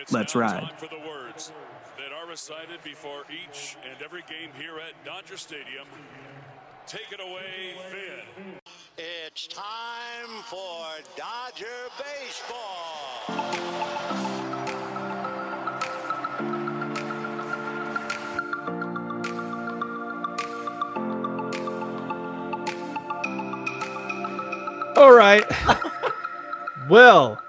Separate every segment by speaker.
Speaker 1: It's
Speaker 2: Let's
Speaker 1: now
Speaker 2: ride.
Speaker 1: time for the words that are recited before each and every game here at Dodger Stadium. Take it away, Vin.
Speaker 3: It's time for Dodger Baseball.
Speaker 4: All right. well,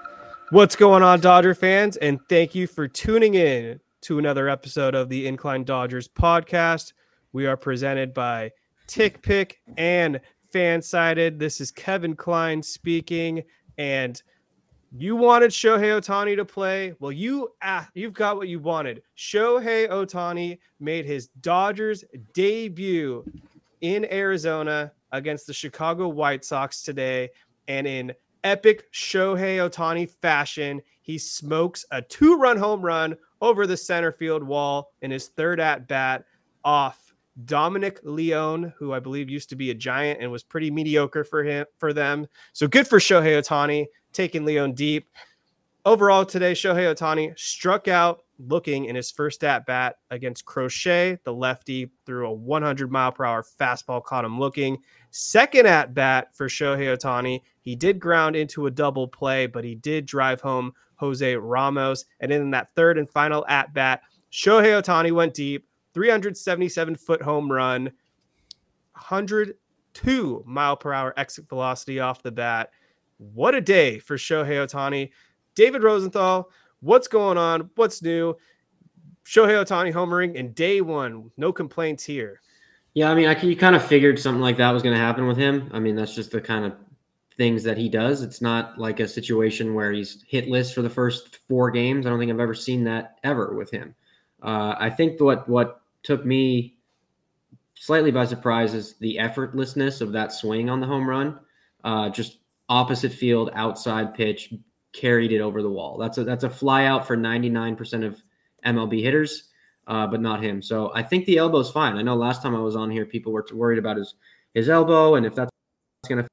Speaker 4: what's going on, Dodger fans? And thank you for tuning in to another episode of the Incline Dodgers podcast. We are presented by TickPick and FanSided. This is Kevin Klein speaking. And you wanted Shohei Ohtani to play. Well, you ah, you've got what you wanted. Shohei Ohtani made his Dodgers debut in Arizona against the Chicago White Sox today. And in epic Shohei Ohtani fashion, he smokes a two run home run over the center field wall in his third at bat off Dominic Leone, who I believe used to be a giant and was pretty mediocre for him for them. So good for Shohei Ohtani taking Leone deep. Overall, today, Shohei Ohtani struck out looking in his first at bat against Crochet, the lefty, threw a 100 mile per hour fastball, caught him looking. Second at bat for Shohei Ohtani, he did ground into a double play, but he did drive home Jose Ramos. And in that third and final at bat, Shohei Ohtani went deep, 377 foot home run, 102 mile per hour exit velocity off the bat. What a day for Shohei Ohtani. David Rosenthal, what's going on? What's new? Shohei Ohtani homering in day one. No complaints here.
Speaker 5: Yeah, I mean, I you kind of figured something like that was going to happen with him. I mean, that's just the kind of things that he does. It's not like a situation where he's hitless for the first four games. I don't think I've ever seen that ever with him. Uh, I think what what took me slightly by surprise is the effortlessness of that swing on the home run. Uh, just opposite field, outside pitch, carried it over the wall. That's a that's a fly out for 99% of MLB hitters, uh, but not him. So I think the elbow's fine. I know last time I was on here, people were worried about his his elbow and if that's going to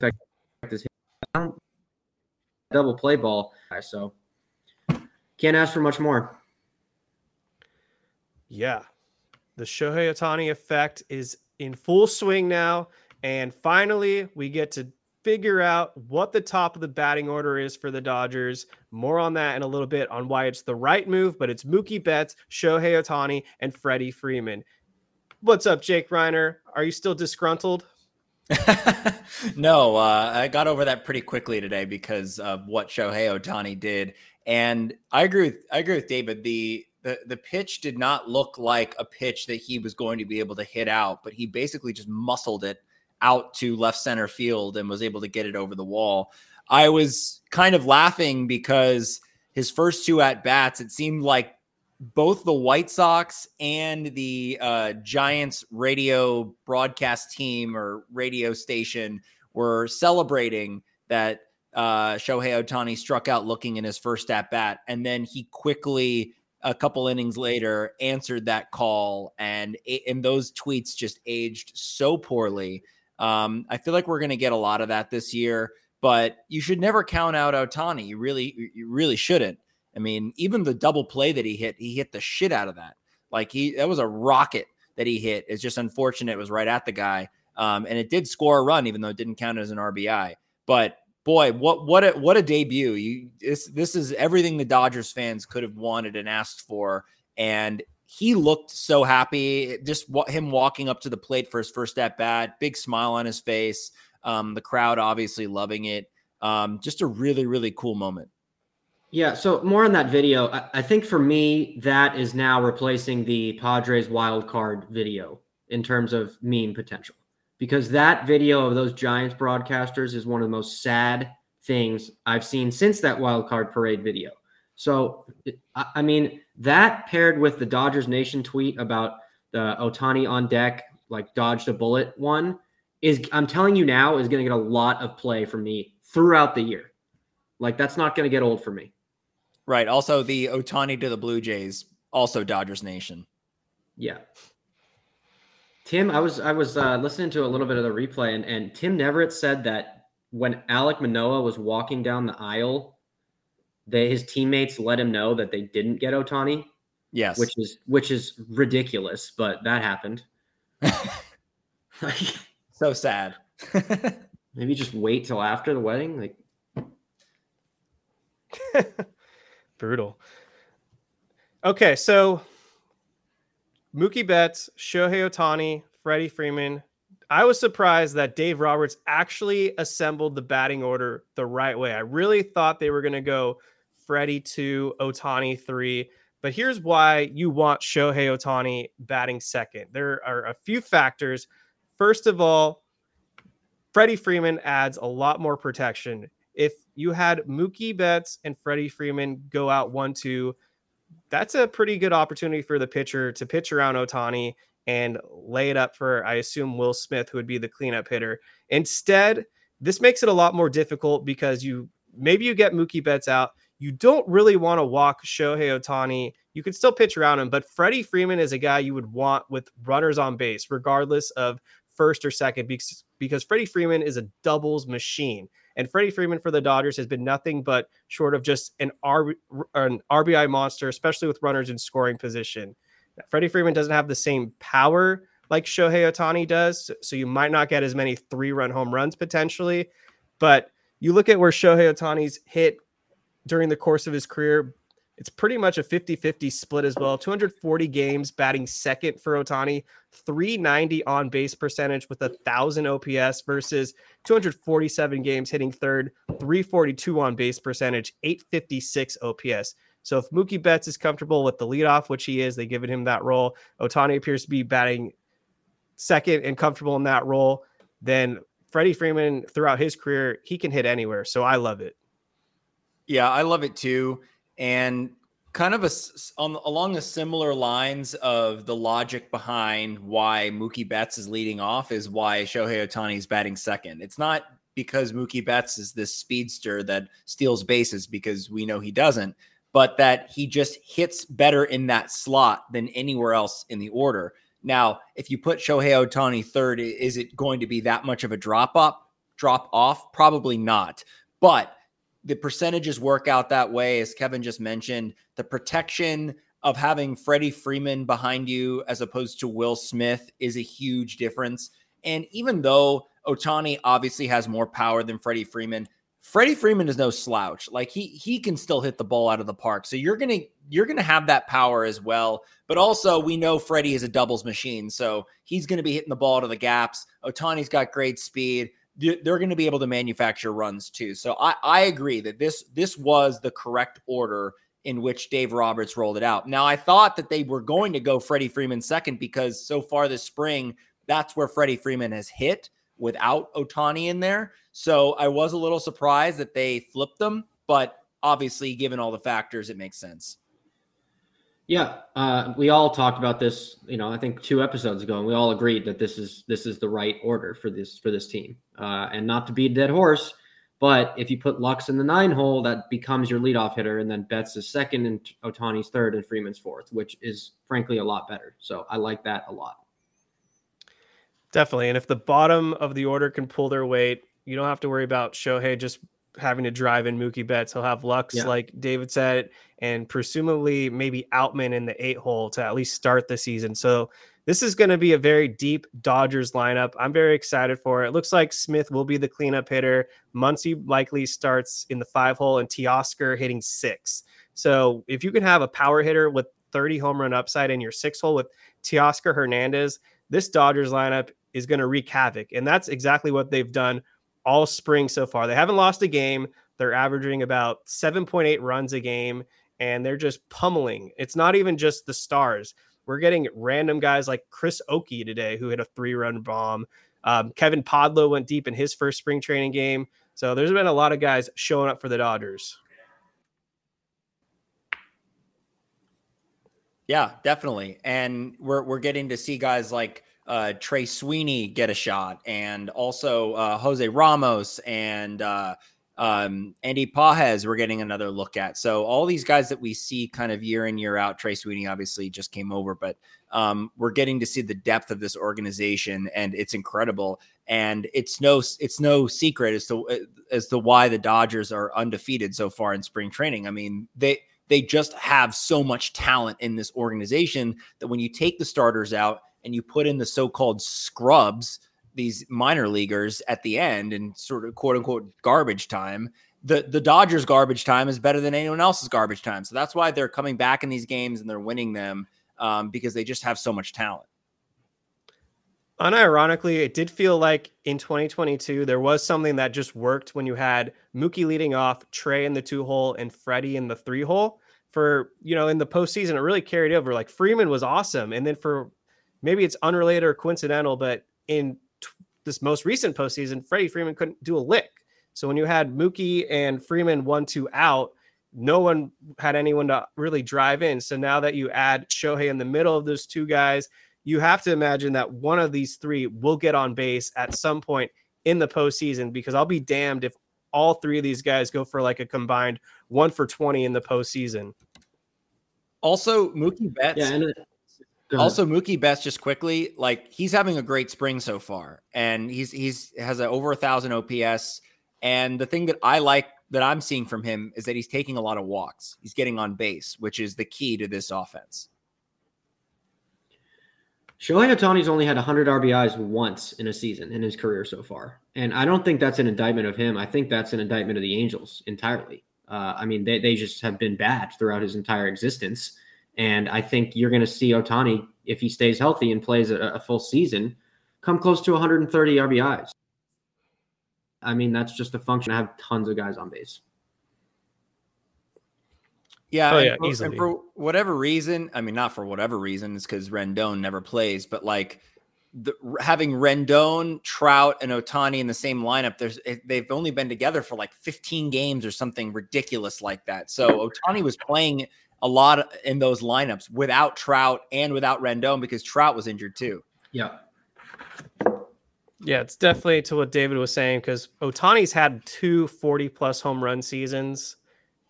Speaker 5: affect his. Double play ball. So can't ask for much more.
Speaker 4: Yeah. The Shohei Ohtani effect is in full swing now. And finally, we get to figure out what the top of the batting order is for the Dodgers. More on that in a little bit on why it's the right move, but it's Mookie Betts, Shohei Ohtani, and Freddie Freeman. What's up, Jake Reiner? Are you still disgruntled?
Speaker 6: no, uh, I got over that pretty quickly today because of what Shohei Ohtani did, and I agree with I agree with David. The the the pitch did not look like a pitch that he was going to be able to hit out, but he basically just muscled it out to left center field and was able to get it over the wall. I was kind of laughing because his first two at bats, it seemed like both the White Sox and the uh, Giants radio broadcast team or radio station were celebrating that uh, Shohei Ohtani struck out looking in his first at bat. And then he quickly, a couple innings later, answered that call. And, and those tweets just aged so poorly. Um, I feel like we're going to get a lot of that this year, but you should never count out Ohtani. You really, you really shouldn't. I mean, even the double play that he hit, he hit the shit out of that. Like he, that was a rocket that he hit. It's just unfortunate it was right at the guy, um, and it did score a run, even though it didn't count as an RBI. But boy, what what a what a debut! You this this is everything the Dodgers fans could have wanted and asked for, and he looked so happy. Just him walking up to the plate for his first at bat, big smile on his face. Um, the crowd obviously loving it. Um, just a really really cool moment.
Speaker 5: Yeah, so more on that video. I, I think for me, that is now replacing the Padres wild card video in terms of meme potential because that video of those Giants broadcasters is one of the most sad things I've seen since that wild card parade video. So, I mean, that paired with the Dodgers Nation tweet about the Ohtani on deck, like dodged a bullet one, is I'm telling you now is going to get a lot of play from me throughout the year. Like that's not going to get old for me.
Speaker 6: Right. Also, the Ohtani to the Blue Jays, also Dodgers Nation.
Speaker 5: Yeah. Tim, I was I was uh, listening to a little bit of the replay, and, and Tim Neverett said that when Alek Manoah was walking down the aisle, they his teammates let him know that they didn't get Ohtani.
Speaker 6: Yes,
Speaker 5: which is which is ridiculous, but that happened.
Speaker 6: so sad.
Speaker 5: Maybe just wait till after the wedding, like.
Speaker 4: Brutal. Okay, so Mookie Betts, Shohei Ohtani, Freddie Freeman. I was surprised that Dave Roberts actually assembled the batting order the right way. I really thought they were going to go Freddie 2, Ohtani 3. But here's why you want Shohei Ohtani batting second. There are a few factors. First of all, Freddie Freeman adds a lot more protection if you had Mookie Betts and Freddie Freeman go out one two, that's a pretty good opportunity for the pitcher to pitch around Ohtani and lay it up for, I assume, Will Smith, who would be the cleanup hitter. Instead, this makes it a lot more difficult because you maybe you get Mookie Betts out. You don't really want to walk Shohei Ohtani. You can still pitch around him, but Freddie Freeman is a guy you would want with runners on base, regardless of first or second, because, because Freddie Freeman is a doubles machine. And Freddie Freeman for the Dodgers has been nothing but short of just an, RB, an RBI monster, especially with runners in scoring position. Freddie Freeman doesn't have the same power like Shohei Ohtani does, so you might not get as many three run home runs potentially. But you look at where Shohei Ohtani's hit during the course of his career, it's pretty much a 50 50 split as well. 240 games batting second for Ohtani, 390 on base percentage with a thousand OPS versus 247 games hitting third, 342 on base percentage, 856 OPS. So if Mookie Betts is comfortable with the leadoff, which he is, they've given him that role. Ohtani appears to be batting second and comfortable in that role. Then Freddie Freeman, throughout his career, he can hit anywhere. So I love it.
Speaker 6: Yeah, I love it too and kind of a, on, along the similar lines of the logic behind why Mookie Betts is leading off is why Shohei Ohtani is batting second. It's not because Mookie Betts is this speedster that steals bases because we know he doesn't, but that he just hits better in that slot than anywhere else in the order. Now, if you put Shohei Ohtani third, is it going to be that much of a drop up, drop off? Probably not. But the percentages work out that way, as Kevin just mentioned. The protection of having Freddie Freeman behind you as opposed to Will Smith is a huge difference. And even though Ohtani obviously has more power than Freddie Freeman, Freddie Freeman is no slouch. Like he he can still hit the ball out of the park. So you're gonna you're gonna have that power as well. But also we know Freddie is a doubles machine, so he's gonna be hitting the ball to the gaps. Ohtani's got great speed they're going to be able to manufacture runs too. So I, I agree that this this was the correct order in which Dave Roberts rolled it out. Now I thought that they were going to go Freddie Freeman second because so far this spring that's where Freddie Freeman has hit without Ohtani in there. So I was a little surprised that they flipped them, but obviously given all the factors it makes sense.
Speaker 5: Yeah, uh, we all talked about this. You know, I think two episodes ago, and we all agreed that this is this is the right order for this for this team. Uh, and not to be a dead horse, but if you put Lux in the nine hole, that becomes your leadoff hitter, and then Betts is second, and Ohtani's third, and Freeman's fourth, which is frankly a lot better. So I like that a lot.
Speaker 4: Definitely, and if the bottom of the order can pull their weight, you don't have to worry about Shohei just having to drive in Mookie Betts. He'll have Lux,
Speaker 5: Yeah.
Speaker 4: like David said, and presumably maybe Outman in the eight hole to at least start the season. So this is going to be a very deep Dodgers lineup. I'm very excited for it. It looks like Smith will be the cleanup hitter. Muncy likely starts in the five hole, and Teoscar hitting six. So if you can have a power hitter with 30 home run upside in your six hole with Teoscar Hernandez, this Dodgers lineup is going to wreak havoc. And that's exactly what they've done all spring so far. They haven't lost a game. They're averaging about 7.8 runs a game, and they're just pummeling. It's not even just the stars. We're getting random guys like Chris Okey today, who hit a three run bomb. Um, Kevin Padlo went deep in his first spring training game. So there's been a lot of guys showing up for the Dodgers.
Speaker 6: Yeah, definitely. And we're we're getting to see guys like uh, Trey Sweeney get a shot, and also uh, Jose Ramos and uh, um, Andy Pages. We're getting another look at. So all these guys that we see kind of year in year out. Trey Sweeney obviously just came over, but um, we're getting to see the depth of this organization, and it's incredible. And it's no it's no secret as to as to why the Dodgers are undefeated so far in spring training. I mean they they just have so much talent in this organization that when you take the starters out and you put in the so-called scrubs, these minor leaguers at the end and sort of quote unquote garbage time, the the Dodgers garbage time is better than anyone else's garbage time. So that's why they're coming back in these games and they're winning them um, because they just have so much talent.
Speaker 4: Unironically, it did feel like in 2022 there was something that just worked when you had Mookie leading off, Trea in the two hole, and Freddie in the three hole. For you know, in the postseason, it really carried over. Like Freeman was awesome, and then for maybe it's unrelated or coincidental, but in t- this most recent postseason, Freddie Freeman couldn't do a lick. So when you had Mookie and Freeman one two out, no one had anyone to really drive in. So now that you add Shohei in the middle of those two guys, you have to imagine that one of these three will get on base at some point in the postseason because I'll be damned if all three of these guys go for like a combined one for 20 in the postseason.
Speaker 6: Also, Mookie Betts.
Speaker 5: Yeah, uh,
Speaker 6: Also, Mookie Betts, just quickly, like he's having a great spring so far, and he's he's has a, over a thousand OPS. And the thing that I like that I'm seeing from him is that he's taking a lot of walks. He's getting on base, which is the key to this offense.
Speaker 5: Shohei Ohtani's only had 100 RBIs once in a season in his career so far, and I don't think that's an indictment of him. I think that's an indictment of the Angels entirely. Uh, I mean, they they just have been bad throughout his entire existence, and I think you're going to see Ohtani if he stays healthy and plays a, a full season, come close to 130 RBIs. I mean, that's just a function. I have tons of guys on base.
Speaker 6: Yeah,
Speaker 4: Oh,
Speaker 6: and
Speaker 4: yeah,
Speaker 6: for, and for whatever reason, I mean, not for whatever reason, it's because Rendon never plays, but like the, having Rendon, Trout, and Ohtani in the same lineup, there's eh, they've only been together for like 15 games or something ridiculous like that. So Ohtani was playing a lot in those lineups without Trout and without Rendon because Trout was injured too.
Speaker 5: Yeah.
Speaker 4: Yeah, it's definitely to what David was saying because Ohtani's had two 40 plus home run seasons.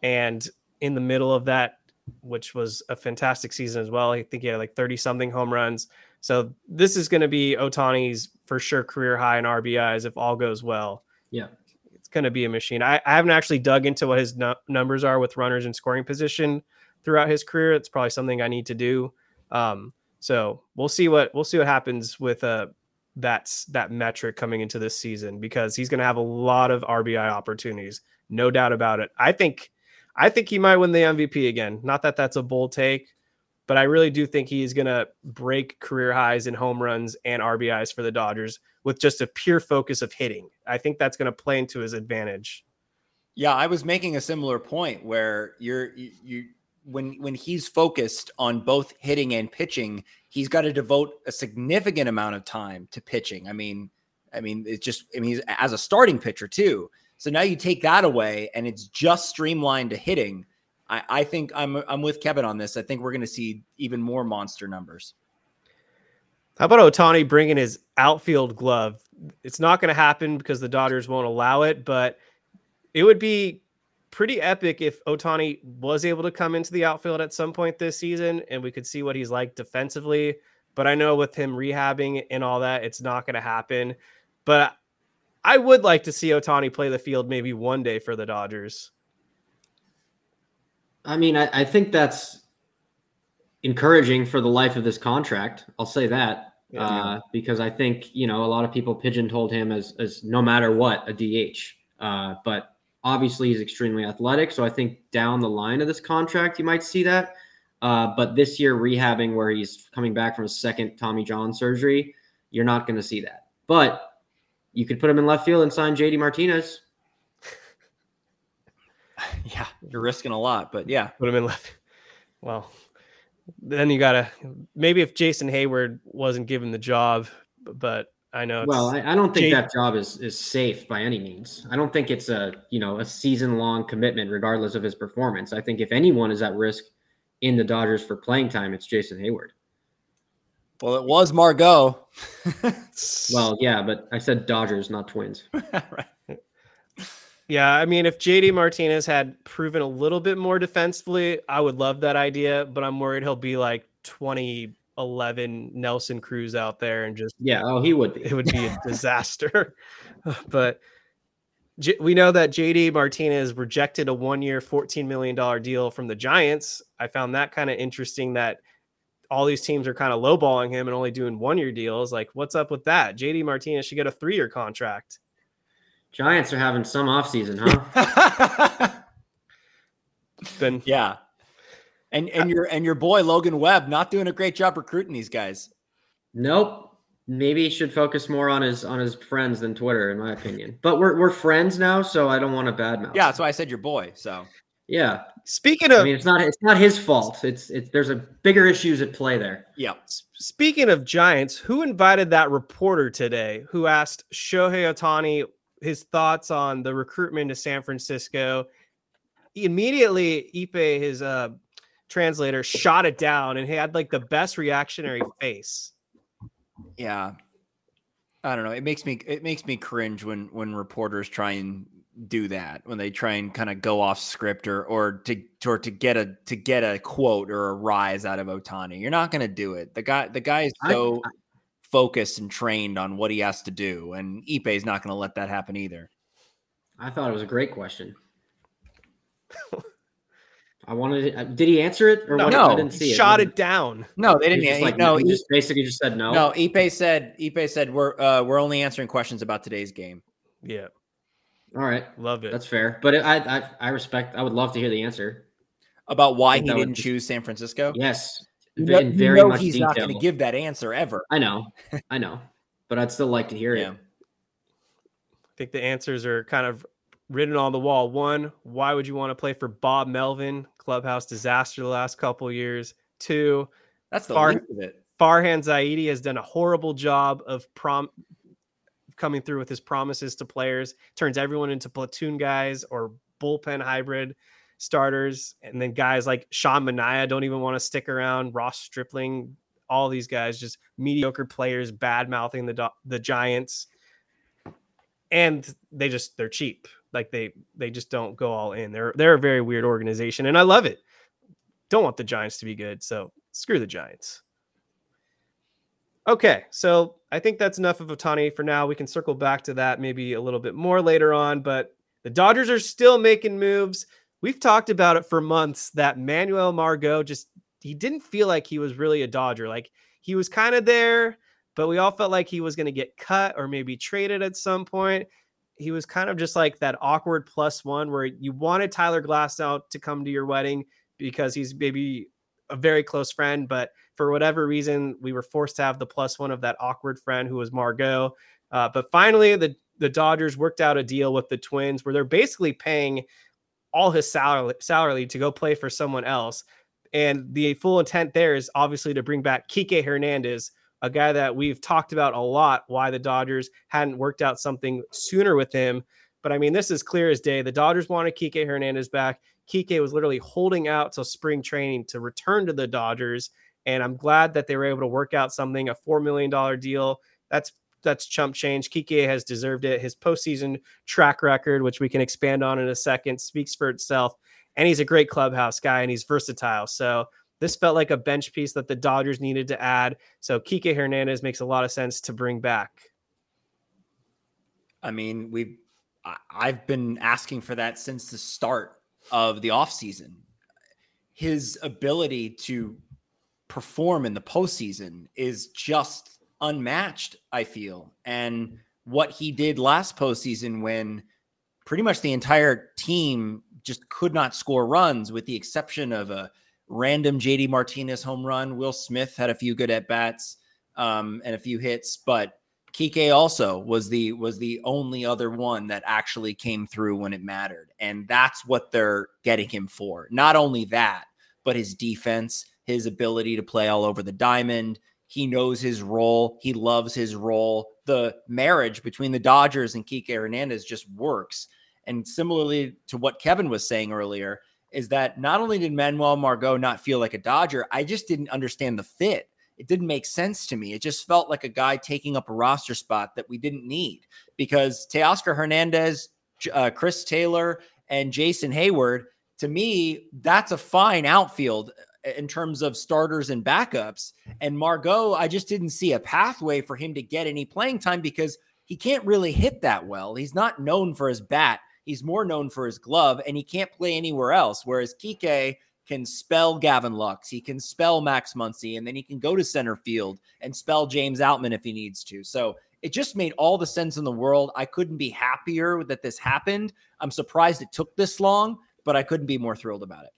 Speaker 4: And in the middle of that, which was a fantastic season as well, I think he had like 30 something home runs. So this is going to be Ohtani's for sure career high in RBIs if all goes well.
Speaker 5: Yeah.
Speaker 4: It's going to be a machine. I, I haven't actually dug into what his nu- numbers are with runners in scoring position throughout his career. It's probably something I need to do. Um, so we'll see what we'll see what happens with uh that's that metric coming into this season because he's going to have a lot of RBI opportunities, no doubt about it. I think I think he might win the MVP again. Not that that's a bold take, but I really do think he is going to break career highs in home runs and RBIs for the Dodgers with just a pure focus of hitting. I think that's going to play into his advantage.
Speaker 6: Yeah, I was making a similar point where you're you, you when when he's focused on both hitting and pitching, he's got to devote a significant amount of time to pitching. I mean, I mean, it's just I mean, he's as a starting pitcher too. So now you take that away, and it's just streamlined to hitting. I, I think I'm I'm with Kevin on this. I think we're going to see even more monster numbers.
Speaker 4: How about Ohtani bringing his outfield glove? It's not going to happen because the Dodgers won't allow it, but it would be pretty epic if Ohtani was able to come into the outfield at some point this season and we could see what he's like defensively. But I know with him rehabbing and all that, it's not going to happen. But I would like to see Ohtani play the field maybe one day for the Dodgers.
Speaker 5: I mean, I, I think that's encouraging for the life of this contract. I'll say that
Speaker 4: Yeah.
Speaker 5: uh, because I think you know a lot of people pigeonholed him as as no matter what a DH, uh, but obviously he's extremely athletic. So I think down the line of this contract, you might see that. Uh, but this year rehabbing where he's coming back from a second Tommy John surgery, you're not going to see that. But you could put him in left field and sign JD Martinez.
Speaker 6: Yeah, you're risking a lot, but yeah.
Speaker 4: Put him in left. Well, then you gotta maybe if Jason Heyward wasn't given the job, but I know
Speaker 5: Well, I, I don't think
Speaker 4: Jade-
Speaker 5: that job is is safe by any means. I don't think it's a you know a season long commitment, regardless of his performance. I think if anyone is at risk in the Dodgers for playing time, it's Jason Heyward.
Speaker 6: Well, it was Margot.
Speaker 5: Well, yeah, but I said Dodgers, not Twins.
Speaker 6: right.
Speaker 4: Yeah, I mean, if JD Martinez had proven a little bit more defensively, I would love that idea. But I'm worried he'll be like 2011 Nelson Cruz out there and just
Speaker 5: Yeah, oh, he would
Speaker 4: it would be a disaster. but J- we know that JD Martinez rejected a one-year, $14 million deal from the Giants. I found that kind of interesting that all these teams are kind of lowballing him and only doing one-year deals. Like, what's up with that? JD Martinez should get a three-year contract.
Speaker 5: Giants are having some offseason, huh?
Speaker 4: Then
Speaker 6: yeah. And and your and your boy Logan Webb not doing a great job recruiting these guys.
Speaker 5: nope. Maybe he should focus more on his on his friends than Twitter, in my opinion. But we're we're friends now, so I don't want to badmouth.
Speaker 6: Yeah,
Speaker 5: him.
Speaker 6: that's why I said your boy. So
Speaker 5: yeah.
Speaker 4: speaking of
Speaker 5: I mean, it's not it's not his fault. It's it's there's a bigger issues at play there.
Speaker 6: yeah.
Speaker 4: Speaking of Giants, who invited that reporter today who asked Shohei Ohtani his thoughts on the recruitment to San Francisco? Immediately, Ippei, his uh, translator, shot it down and he had like the best reactionary face.
Speaker 6: Yeah. I don't know. It makes me it makes me cringe when when reporters try and do that when they try and kind of go off script or or to or to get a to get a quote or a rise out of Ohtani. You're not going to do it. The guy the guy is
Speaker 5: I-
Speaker 6: so focused and trained on what he has to do, and Ippei is not going to let that happen either.
Speaker 5: I thought it was a great question. I wanted. It, uh, did he answer it or
Speaker 4: No,
Speaker 5: what?
Speaker 6: no,
Speaker 5: I didn't
Speaker 4: He
Speaker 5: see it.
Speaker 4: shot
Speaker 5: Was
Speaker 4: it down.
Speaker 6: No, they didn't.
Speaker 5: just
Speaker 6: he-
Speaker 5: like,
Speaker 6: no,
Speaker 5: he
Speaker 6: he-
Speaker 5: just basically just said no.
Speaker 6: no. Ippei said Ippei said we're uh, we're only answering questions about today's game.
Speaker 4: Yeah,
Speaker 5: All right,
Speaker 4: love it.
Speaker 5: that's fair. But I, I, I respect. I would love to hear the answer.
Speaker 6: About why he
Speaker 5: would
Speaker 6: didn't
Speaker 5: be-
Speaker 6: choose San Francisco.
Speaker 5: Yes,
Speaker 6: You know-
Speaker 5: in
Speaker 6: you
Speaker 5: very
Speaker 6: know
Speaker 5: much
Speaker 6: he's
Speaker 5: detail.
Speaker 6: not going to give that answer ever.
Speaker 5: I know, I know, but I'd still like to hear
Speaker 6: Yeah.
Speaker 5: it.
Speaker 4: I think the answers are kind of written on the wall. One, why would you want to play for Bob Melvin? Clubhouse disaster the last couple years. Two,
Speaker 6: That's the
Speaker 4: Far-
Speaker 6: of it.
Speaker 4: Farhan Zaidi has done a horrible job of prom coming through with his promises to players, turns everyone into platoon guys or bullpen hybrid starters. And then guys like Sean Manaea don't even want to stick around. Ross Stripling, all these guys, just mediocre players, bad mouthing the the Giants. And they just they're cheap. Like they they just don't go all in. They're they're a very weird organization, and I love it. Don't want the Giants to be good, so screw the Giants. Okay, so I think that's enough of Ohtani for now. We can circle back to that maybe a little bit more later on, but the Dodgers are still making moves. We've talked about it for months that Manuel Margot just he didn't feel like he was really a Dodger. Like he was kind of there, but we all felt like he was going to get cut or maybe traded at some point. He was kind of just like that awkward plus one where you wanted Tyler Glasnow to come to your wedding because he's maybe a very close friend, but for whatever reason, we were forced to have the plus one of that awkward friend who was Margot. Uh, but finally, the the Dodgers worked out a deal with the Twins where they're basically paying all his salary salary to go play for someone else. And the full intent there is obviously to bring back Kiké Hernandez, a guy that we've talked about a lot. Why the Dodgers hadn't worked out something sooner with him. But I mean, this is clear as day. The Dodgers wanted Kiké Hernandez back. Kiké was literally holding out till spring training to return to the Dodgers. And I'm glad that they were able to work out something, a $4 million deal. That's that's chump change. Kiké has deserved it. His postseason track record, which we can expand on in a second, speaks for itself. And he's a great clubhouse guy and he's versatile. So this felt like a bench piece that the Dodgers needed to add. So Kiké Hernandez makes a lot of sense to bring back.
Speaker 6: I mean, we've I've been asking for that since the start of the offseason. His ability to perform in the postseason is just unmatched, I feel. And what he did last postseason when pretty much the entire team just could not score runs, with the exception of a random JD Martinez home run. Will Smith had a few good at bats um, and a few hits, but Kiké also was the was the only other one that actually came through when it mattered, and that's what they're getting him for. Not only that, but his defense, his ability to play all over the diamond. He knows his role. He loves his role. The marriage between the Dodgers and Kiké Hernandez just works. And similarly to what Kevin was saying earlier, is that not only did Manuel Margot not feel like a Dodger, I just didn't understand the fit it didn't make sense to me. It just felt like a guy taking up a roster spot that we didn't need because Teoscar Hernandez, uh, Chris Taylor, and Jason Heyward, to me, that's a fine outfield uh, in terms of starters and backups. And Margot, I just didn't see a pathway for him to get any playing time because he can't really hit that well. He's not known for his bat. He's more known for his glove, and he can't play anywhere else. Whereas Kiké, can spell Gavin Lux, he can spell Max Muncy, and then he can go to center field and spell James Outman if he needs to. So it just made all the sense in the world. I couldn't be happier that this happened. I'm surprised it took this long, but I couldn't be more thrilled about it.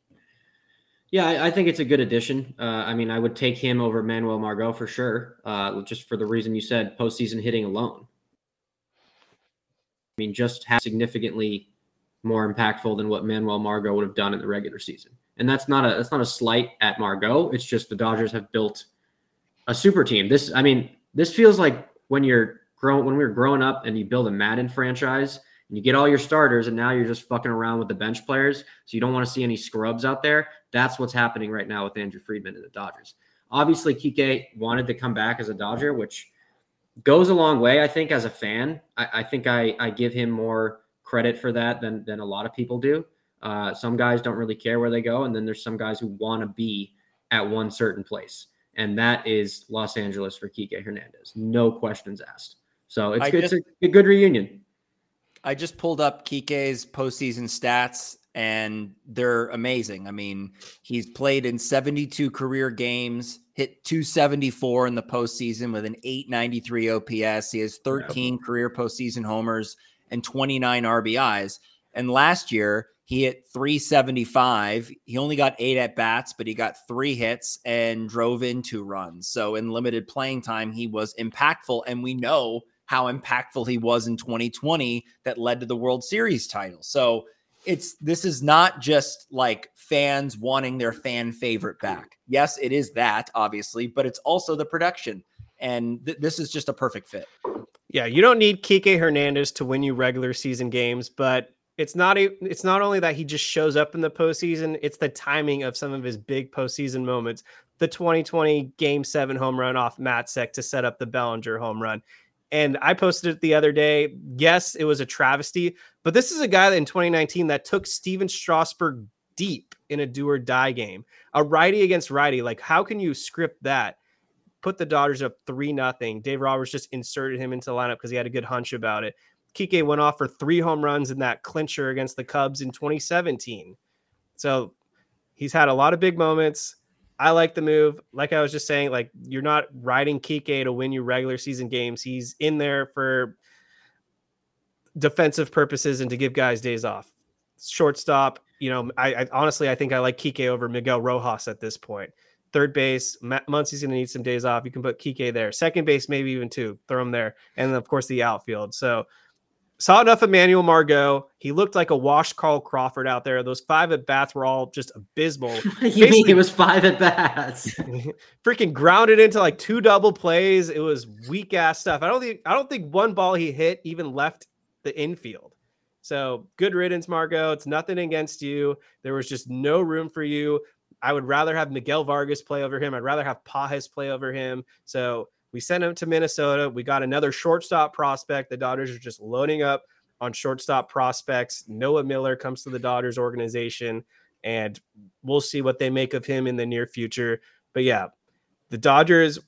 Speaker 5: Yeah, I, I think it's a good addition. Uh, I mean, I would take him over Manuel Margot for sure, uh, just for the reason you said, postseason hitting alone. I mean, just significantly more impactful than what Manuel Margot would have done in the regular season and that's not a that's not a slight at Margot. It's just the Dodgers have built a super team. This, I mean, this feels like when you're growing when we were growing up and you build a Madden franchise and you get all your starters and now you're just fucking around with the bench players, so you don't want to see any scrubs out there. That's what's happening right now with Andrew Friedman and the Dodgers. Obviously, Kiké wanted to come back as a Dodger, which goes a long way. I think as a fan, I, I think I, I give him more credit for that than than a lot of people do. Uh, some guys don't really care where they go, and then there's some guys who want to be at one certain place, and that is Los Angeles for Kiké Hernandez. No questions asked. So it's, just, it's a, a, good reunion.
Speaker 6: I just pulled up Kiké's postseason stats, and they're amazing. I mean, he's played in 72 career games, hit 274 in the postseason with an 893 OPS. He has 13 yep. career postseason homers and 29 RBIs. And last year, he hit 375. He only got eight at bats, but he got three hits and drove in two runs. So in limited playing time, he was impactful. And we know how impactful he was in 2020 that led to the World Series title. So it's this is not just like fans wanting their fan favorite back. Yes, it is that, obviously, but it's also the production. And th- this is just a perfect fit.
Speaker 4: Yeah, you don't need Kiké Hernandez to win you regular season games, but it's not a, it's not only that he just shows up in the postseason, it's the timing of some of his big postseason moments. The 2020 game seven home run off Matzek to set up the Bellinger home run. And I posted it the other day. Yes, it was a travesty, but this is a guy that in 2019 that took Stephen Strasburg deep in a do or die game. A righty against righty. Like, how can you script that? Put the Dodgers up three nothing. Dave Roberts just inserted him into the lineup because he had a good hunch about it. Kiké went off for three home runs in that clincher against the Cubs in 2017. So he's had a lot of big moments. I like the move. Like I was just saying, like you're not riding Kiké to win your regular season games. He's in there for defensive purposes and to give guys days off. Shortstop, you know, I, I honestly I think I like Kiké over Miguel Rojas at this point. Third base, Muncy's going to need some days off. You can put Kiké there. Second base, maybe even two. Throw him there, and of course the outfield. So saw enough of Manuel Margot. He looked like a washed Carl Crawford out there. Those five at bats were all just abysmal.
Speaker 5: you mean it was five at bats?
Speaker 4: freaking grounded into like two double plays. It was weak ass stuff. I don't think I don't think one ball he hit even left the infield. So good riddance, Margot. It's nothing against you. There was just no room for you. I would rather have Miguel Vargas play over him. I'd rather have Pages play over him. So we sent him to Minnesota. We got another shortstop prospect. The Dodgers are just loading up on shortstop prospects. Noah Miller comes to the Dodgers organization, and we'll see what they make of him in the near future. But yeah, the Dodgers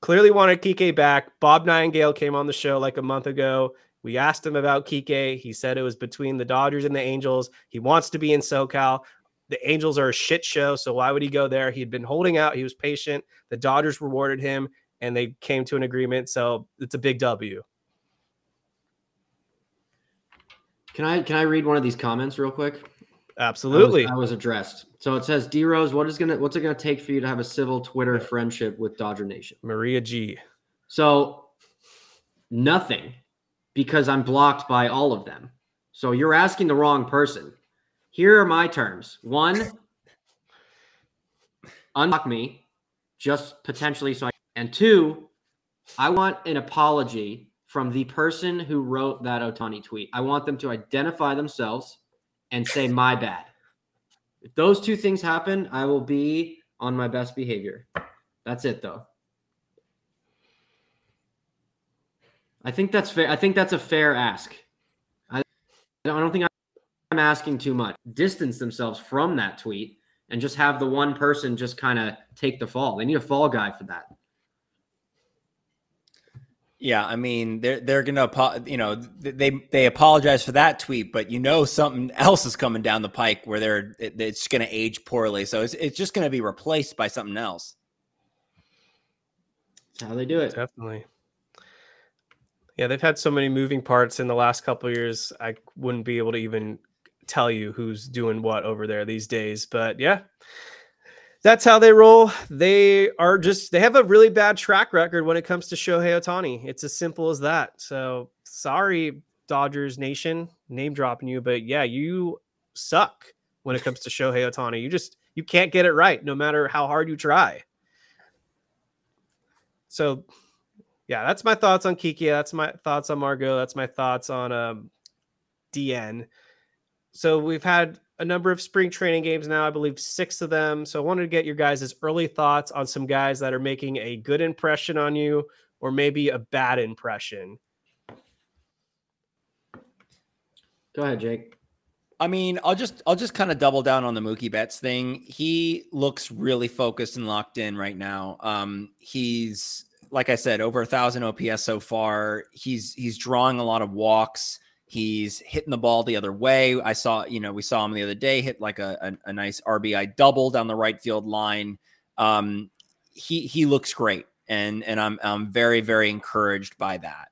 Speaker 4: clearly wanted Kiké back. Bob Nightingale came on the show like a month ago We asked him about Kiké. He said it was between the Dodgers and the Angels. He wants to be in SoCal. The Angels are a shit show, so why would he go there? He had been holding out. He was patient. The Dodgers rewarded him, and they came to an agreement. So it's a big W.
Speaker 5: Can I can I read one of these comments real quick?
Speaker 4: Absolutely.
Speaker 5: I was, I was addressed. So it says, D Rose, what is gonna what's it gonna take for you to have a civil Twitter friendship with Dodger Nation?
Speaker 4: Maria G.
Speaker 5: So nothing, because I'm blocked by all of them. So you're asking the wrong person. Here are my terms. One, unblock me, just potentially so I and two, I want an apology from the person who wrote that Ohtani tweet. I want them to identify themselves and say my bad. If those two things happen, I will be on my best behavior. That's it though. I think that's fair. I think that's a fair ask. I, don't think I'm asking too much. Distance themselves from that tweet and just have the one person just kind of take the fall. They need a fall guy for that.
Speaker 6: Yeah, I mean they're they're gonna you know they they apologize for that tweet, but you know something else is coming down the pike where they're it's gonna age poorly, so it's it's just gonna be replaced by something else.
Speaker 5: That's how they do it.
Speaker 4: Definitely. Yeah, they've had so many moving parts in the last couple years. I wouldn't be able to even tell you who's doing what over there these days. But yeah, that's how they roll. They are just they have a really bad track record when it comes to Shohei Ohtani. It's as simple as that. So sorry, Dodgers Nation, name dropping you, but yeah, you suck when it comes to Shohei Ohtani. You just you can't get it right no matter how hard you try. So yeah, that's my thoughts on Kiké. That's my thoughts on Margot. That's my thoughts on um, DN. So we've had a number of spring training games now, I believe six of them. So I wanted to get your guys' early thoughts on some guys that are making a good impression on you or maybe a bad impression.
Speaker 5: Go ahead, Jake.
Speaker 6: I mean, I'll just I'll just kind of double down on the Mookie Betts thing. He looks really focused and locked in right now. Um, he's like I said, over a thousand OPS so far. He's he's drawing a lot of walks. He's hitting the ball the other way. I saw, you know, we saw him the other day hit like a, a, a nice RBI double down the right field line. Um, he he looks great, and and I'm I'm very very encouraged by that.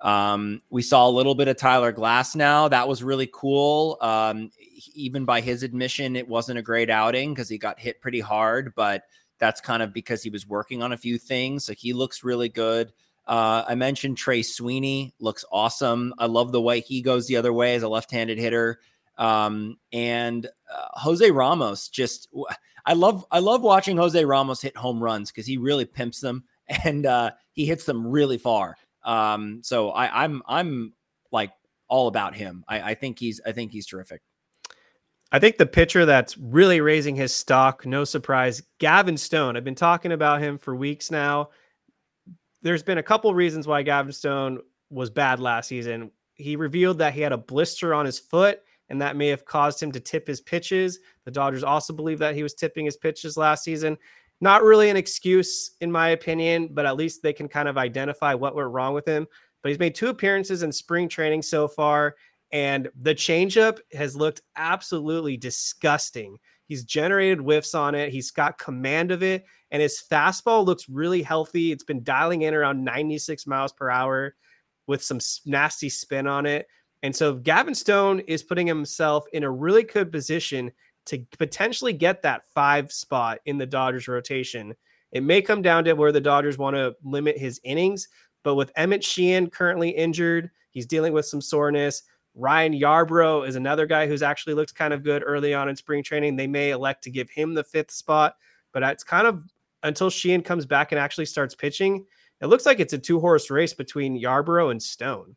Speaker 6: Um, we saw a little bit of Tyler Glasnow. That was really cool. Um, even by his admission, it wasn't a great outing because he got hit pretty hard, but that's kind of because he was working on a few things. So he looks really good. Uh, I mentioned Trey Sweeney looks awesome. I love the way he goes the other way as a left-handed hitter. Um, and uh, Jose Ramos just I love I love watching Jose Ramos hit home runs because he really pimps them and uh, he hits them really far. Um, so I, I'm I'm like all about him. I, I think he's I think he's terrific.
Speaker 4: I think the pitcher that's really raising his stock, no surprise, Gavin Stone. I've been talking about him for weeks now. There's been a couple reasons why Gavin Stone was bad last season. He revealed that he had a blister on his foot, and that may have caused him to tip his pitches. The Dodgers also believe that he was tipping his pitches last season. Not really an excuse, in my opinion, but at least they can kind of identify what went wrong with him. But he's made two appearances in spring training so far, and the changeup has looked absolutely disgusting. He's generated whiffs on it. He's got command of it, and his fastball looks really healthy. It's been dialing in around 96 miles per hour with some nasty spin on it. And so Gavin Stone is putting himself in a really good position to potentially get that five spot in the Dodgers rotation. It may come down to where the Dodgers want to limit his innings, but with Emmett Sheehan currently injured, he's dealing with some soreness. Ryan Yarbrough is another guy who's actually looked kind of good early on in spring training. They may elect to give him the fifth spot, but it's kind of until Sheehan comes back and actually starts pitching. It looks like it's a two horse race between Yarbrough and Stone.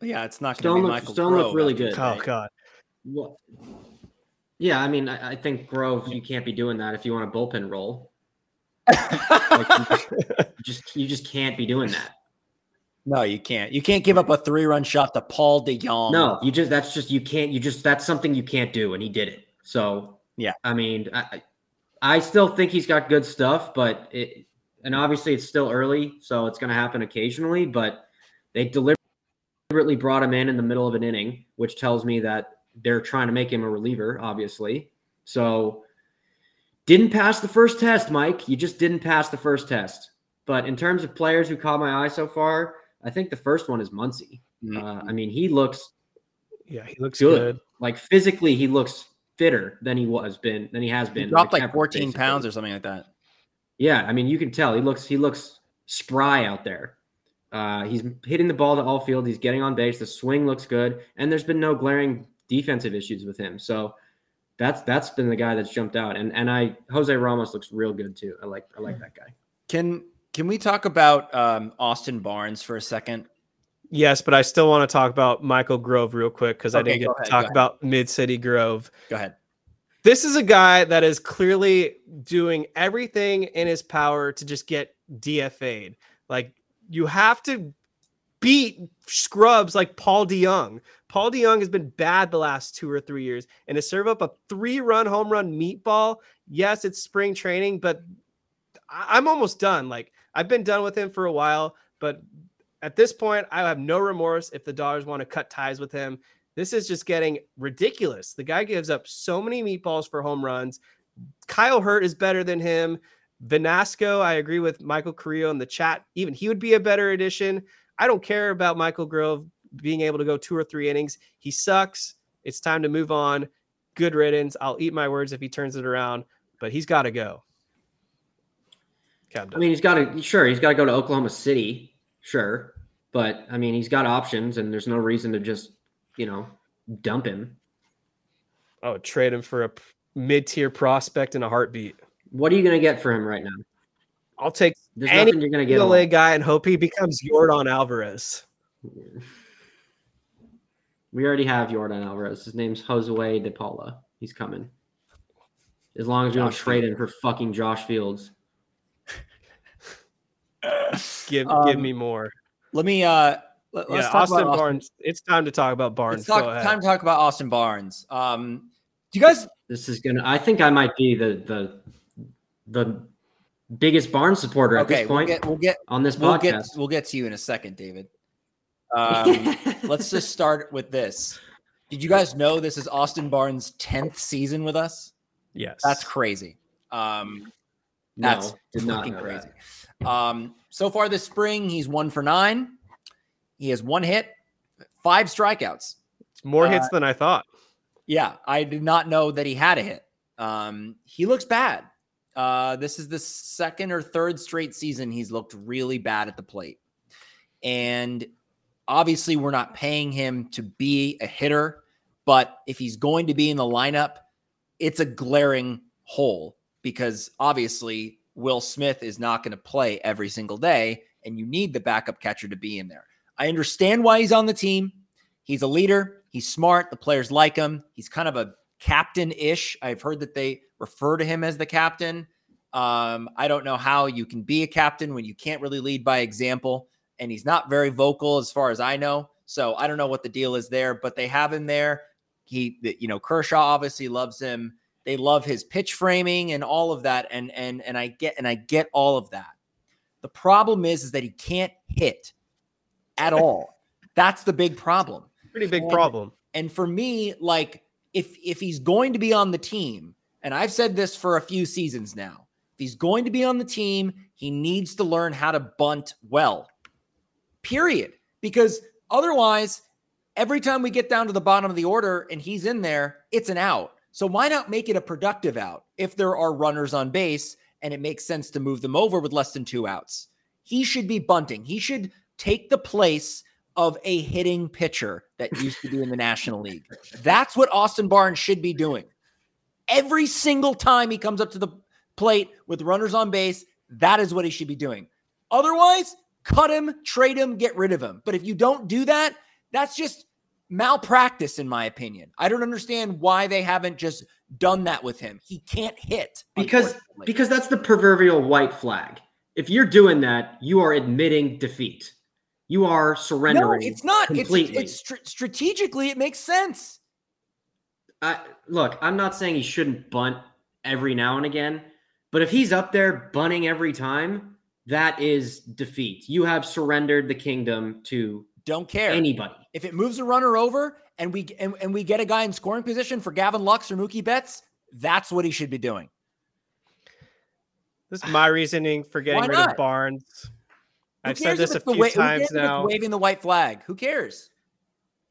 Speaker 6: Yeah, it's not going to
Speaker 5: Stone
Speaker 6: be
Speaker 5: looked-
Speaker 6: Michael
Speaker 5: Stone looked really good.
Speaker 6: today.
Speaker 4: Oh god.
Speaker 5: Well, yeah, I mean, I, I think Grove, you can't be doing that if you want a bullpen role. Like, you, just, you just you just can't be doing that.
Speaker 6: No, you can't. You can't give up a three-run shot to Paul DeJong.
Speaker 5: No, you just that's just you can't you just that's something you can't do, and he did it. So
Speaker 6: Yeah.
Speaker 5: I mean, I I I still think he's got good stuff, but it and obviously it's still early, so it's going to happen occasionally. But they deliberately brought him in in the middle of an inning, which tells me that they're trying to make him a reliever, obviously. So didn't pass the first test, Mike. You just didn't pass the first test. But in terms of players who caught my eye so far, I think the first one is Muncy.
Speaker 6: Mm.
Speaker 5: Uh, I mean, he looks
Speaker 4: Yeah, he looks
Speaker 5: good.
Speaker 4: good.
Speaker 5: Like physically, he looks fitter than he was been than he has
Speaker 6: He
Speaker 5: been.
Speaker 6: dropped like
Speaker 5: ever,
Speaker 6: 14
Speaker 5: basically.
Speaker 6: pounds or something like that.
Speaker 5: Yeah, I mean, you can tell he looks he looks spry out there. Uh, he's hitting the ball to all field. He's getting on base. The swing looks good, and there's been no glaring defensive issues with him. So that's that's been the guy that's jumped out. And and I Jose Ramos looks real good too. I like I like that guy.
Speaker 6: Can can we talk about um, Austin Barnes for a second?
Speaker 4: Yes, but I still want to talk about Michael Grove real quick because I didn't get
Speaker 6: go
Speaker 4: to talk about Mid City Grove.
Speaker 6: Go ahead.
Speaker 4: This is a guy that is clearly doing everything in his power to just get DFA'd. Like you have to beat scrubs like Paul DeJong. Paul DeJong has been bad the last two or three years, and to serve up a three-run home run meatball. Yes, it's spring training, but I- I'm almost done. Like I've been done with him for a while, but at this point, I have no remorse if the Dodgers want to cut ties with him. This is just getting ridiculous. The guy gives up so many meatballs for home runs. Kyle Hurt is better than him. Vanasco, I agree with Michael Carrillo in the chat. Even he would be a better addition. I don't care about Michael Grove being able to go two or three innings. He sucks. It's time to move on. Good riddance. I'll eat my words if he turns it around, but he's got to go. I'm
Speaker 5: I mean, he's got to sure he's got to go to Oklahoma City, sure, but I mean, he's got options, and there's no reason to just you know dump him.
Speaker 4: I would trade him for a mid-tier prospect in a heartbeat.
Speaker 5: What are you going to get for him right now?
Speaker 4: I'll take
Speaker 5: There's
Speaker 4: any
Speaker 5: you're going to get.
Speaker 4: LA guy and hope he becomes Yordan Alvarez.
Speaker 5: We already have Yordan Alvarez. His name's Josue De Paula. He's coming. As long as we don't trade him for fucking Josh Fields.
Speaker 4: Give give
Speaker 6: Um,
Speaker 4: me more.
Speaker 6: Let me uh let, us
Speaker 4: Yeah,
Speaker 6: talk
Speaker 4: Austin
Speaker 6: about
Speaker 4: Barnes. It's time to talk about Barnes.
Speaker 6: Let's talk,
Speaker 4: Go ahead.
Speaker 6: time to talk about Austin Barnes. Um do you guys
Speaker 5: This is gonna. I think I might be the the the biggest Barnes supporter at
Speaker 6: okay,
Speaker 5: this
Speaker 6: we'll
Speaker 5: point
Speaker 6: get we'll get
Speaker 5: on this
Speaker 6: we'll get
Speaker 5: podcast.
Speaker 6: we'll get to you in a second, David. Um let's just start with this. Did you guys know this is Austin Barnes' 10th season with us?
Speaker 4: yes.
Speaker 6: That's crazy. Um That's
Speaker 5: did not
Speaker 6: fucking crazy.
Speaker 5: that.
Speaker 6: Um, so far this spring, he's one for nine. He has one hit, five strikeouts.
Speaker 4: It's more
Speaker 6: uh,
Speaker 4: hits than I thought.
Speaker 6: Yeah, I did not know that he had a hit. Um, he looks bad. Uh, this is the second or third straight season he's looked really bad at the plate. And obviously, we're not paying him to be a hitter, but if he's going to be in the lineup, it's a glaring hole because obviously Will Smith is not going to play every single day, and you need the backup catcher to be in there. I understand why he's on the team. He's a leader. He's smart. The players like him. He's kind of a captain ish. I've heard that they refer to him as the captain. Um, I don't know how you can be a captain when you can't really lead by example. And he's not very vocal as far as I know. So I don't know what the deal is there, but they have him there. He, you know, Kershaw obviously loves him. They love his pitch framing and all of that. And and and I get and I get all of that. The problem is, is that he can't hit at all. That's the big problem.
Speaker 4: Pretty big
Speaker 6: and-
Speaker 4: problem.
Speaker 6: And for me, like if if he's going to be on the team, and I've said this for a few seasons now, if he's going to be on the team, he needs to learn how to bunt well. Period. Because otherwise, every time we get down to the bottom of the order and he's in there, it's an out. So why not make it a productive out if there are runners on base and it makes sense to move them over with less than two outs? He should be bunting. He should take the place of a hitting pitcher that used to be in the National League. That's what Austin Barnes should be doing. Every single time he comes up to the plate with runners on base, that is what he should be doing. Otherwise, cut him, trade him, get rid of him. But if you don't do that, That's just malpractice, in my opinion. I don't understand why they haven't just done that with him. He can't hit
Speaker 5: because because that's the proverbial white flag. If you're doing that, you are admitting defeat. You are surrendering.
Speaker 6: no,
Speaker 5: surrendering.
Speaker 6: it's not. It's,
Speaker 5: completely.
Speaker 6: it's str- strategically it makes sense.
Speaker 5: I, look, I'm not saying he shouldn't bunt every now and again, but if he's up there bunting every time, that is defeat. You have surrendered the kingdom to
Speaker 6: Don't care.
Speaker 5: anybody.
Speaker 6: if it moves a runner over and we and, and we get a guy in scoring position for Gavin Lux or Mookie Betts, that's what he should be doing.
Speaker 4: This is my reasoning for getting
Speaker 6: Why
Speaker 4: rid
Speaker 6: not?
Speaker 4: of Barnes.
Speaker 6: Who
Speaker 4: I've said this a few
Speaker 6: wa-
Speaker 4: times
Speaker 6: cares if it's
Speaker 4: now.
Speaker 6: Waving the white flag. Who cares?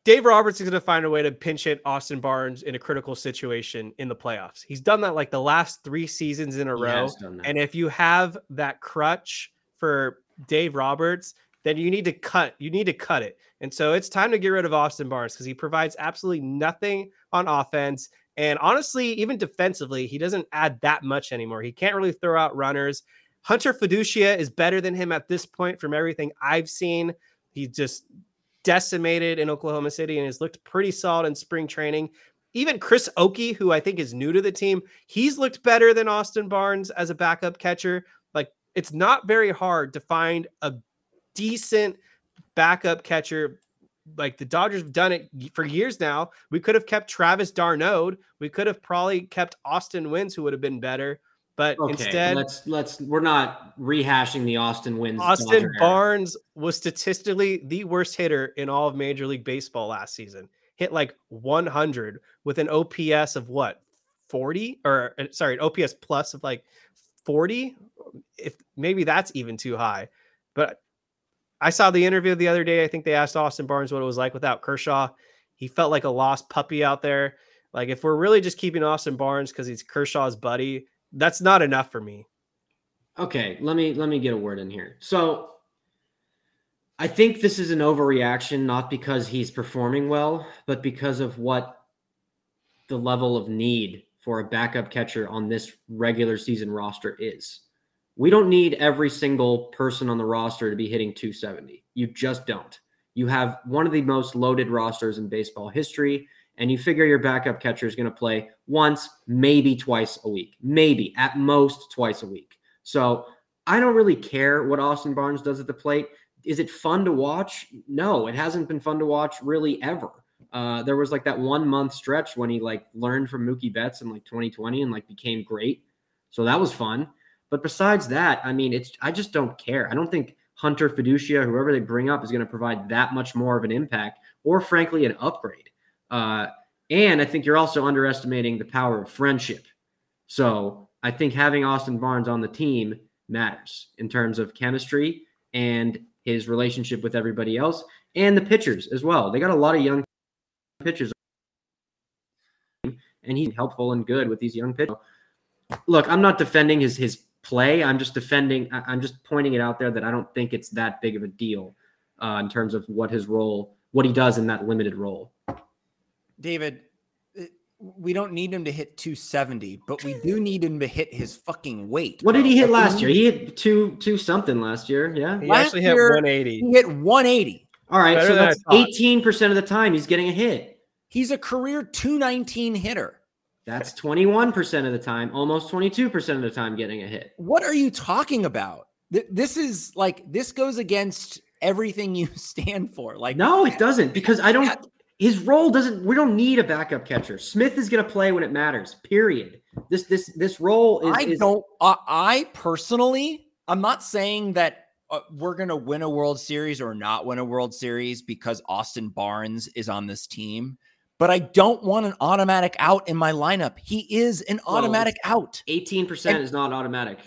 Speaker 4: Dave Roberts is going to find a way to pinch hit Austin Barnes in a critical situation in the playoffs. He's done that like the last three seasons in a
Speaker 5: He
Speaker 4: row.
Speaker 5: has done that.
Speaker 4: And if you have that crutch for Dave Roberts, then you need to cut. You need to cut it. And so it's time to get rid of Austin Barnes because he provides absolutely nothing on offense. And honestly, even defensively, he doesn't add that much anymore. He can't really throw out runners. Hunter Feduccia is better than him at this point from everything I've seen. He just decimated in Oklahoma City and has looked pretty solid in spring training. Even Chris Okey, who I think is new to the team, he's looked better than Austin Barnes as a backup catcher. Like it's not very hard to find a decent backup catcher. Like the Dodgers have done it for years now. We could have kept Travis d'Arnaud. We could have probably kept Austin Wynns, who would have been better. But
Speaker 5: Okay,
Speaker 4: instead,
Speaker 5: let's let's we're not rehashing the Austin Wynns.
Speaker 4: Austin. Barnes was statistically the worst hitter in all of Major League Baseball last season. Hit like 100 with an OPS of what 40 or uh, sorry, an OPS plus of like 40. If maybe that's even too high, but I saw the interview the other day. I think they asked Austin Barnes what it was like without Kershaw. He felt like a lost puppy out there. Like if we're really just keeping Austin Barnes because he's Kershaw's buddy, that's not enough for me.
Speaker 5: Okay, let me let me get a word in here. So I think this is an overreaction, not because he's performing well, but because of what the level of need for a backup catcher on this regular season roster is. We don't need every single person on the roster to be hitting 270. You just don't. You have one of the most loaded rosters in baseball history, and you figure your backup catcher is going to play once, maybe twice a week, maybe at most twice a week. So I don't really care what Austin Barnes does at the plate. Is it fun to watch? No, it hasn't been fun to watch really ever. Uh, there was like that one month stretch when he like learned from Mookie Betts in like 2020 and like became great. So that was fun. But besides that, I mean, it's I just don't care. I don't think Hunter Feduccia, whoever they bring up, is going to provide that much more of an impact, or frankly, an upgrade. Uh, and I think you're also underestimating the power of friendship. So I think having Austin Barnes on the team matters in terms of chemistry and his relationship with everybody else and the pitchers as well. They got a lot of young pitchers, and he's helpful and good with these young pitchers. Look, I'm not defending his his play. I'm just defending. I'm just pointing it out there that I don't think it's that big of a deal uh, in terms of what his role, what he does in that limited role.
Speaker 6: David, uh, we don't need him to hit 270, but we do need him to hit his fucking weight.
Speaker 5: What did he hit last year? He hit two two something last year. Yeah.
Speaker 4: He
Speaker 6: Last
Speaker 4: actually hit
Speaker 6: year-
Speaker 4: 180.
Speaker 6: He hit 180.
Speaker 5: All right.
Speaker 4: Better
Speaker 5: So that's 18% of the time he's getting a hit.
Speaker 6: He's a career 219 hitter.
Speaker 5: That's 21% of the time, almost 22% of the time getting a hit.
Speaker 6: What are you talking about? This is like this goes against everything you stand for. Like
Speaker 5: No, it doesn't because I don't. His role doesn't. We don't need a backup catcher. Smith is going to play when it matters. Period. This this this role is.
Speaker 6: I
Speaker 5: is-
Speaker 6: don't. Uh, I personally, I'm not saying that uh, we're going to win a World Series or not win a World Series because Austin Barnes is on this team, but I don't want an automatic out in my lineup. He is an
Speaker 5: Well,
Speaker 6: automatic out.
Speaker 5: 18% is not automatic.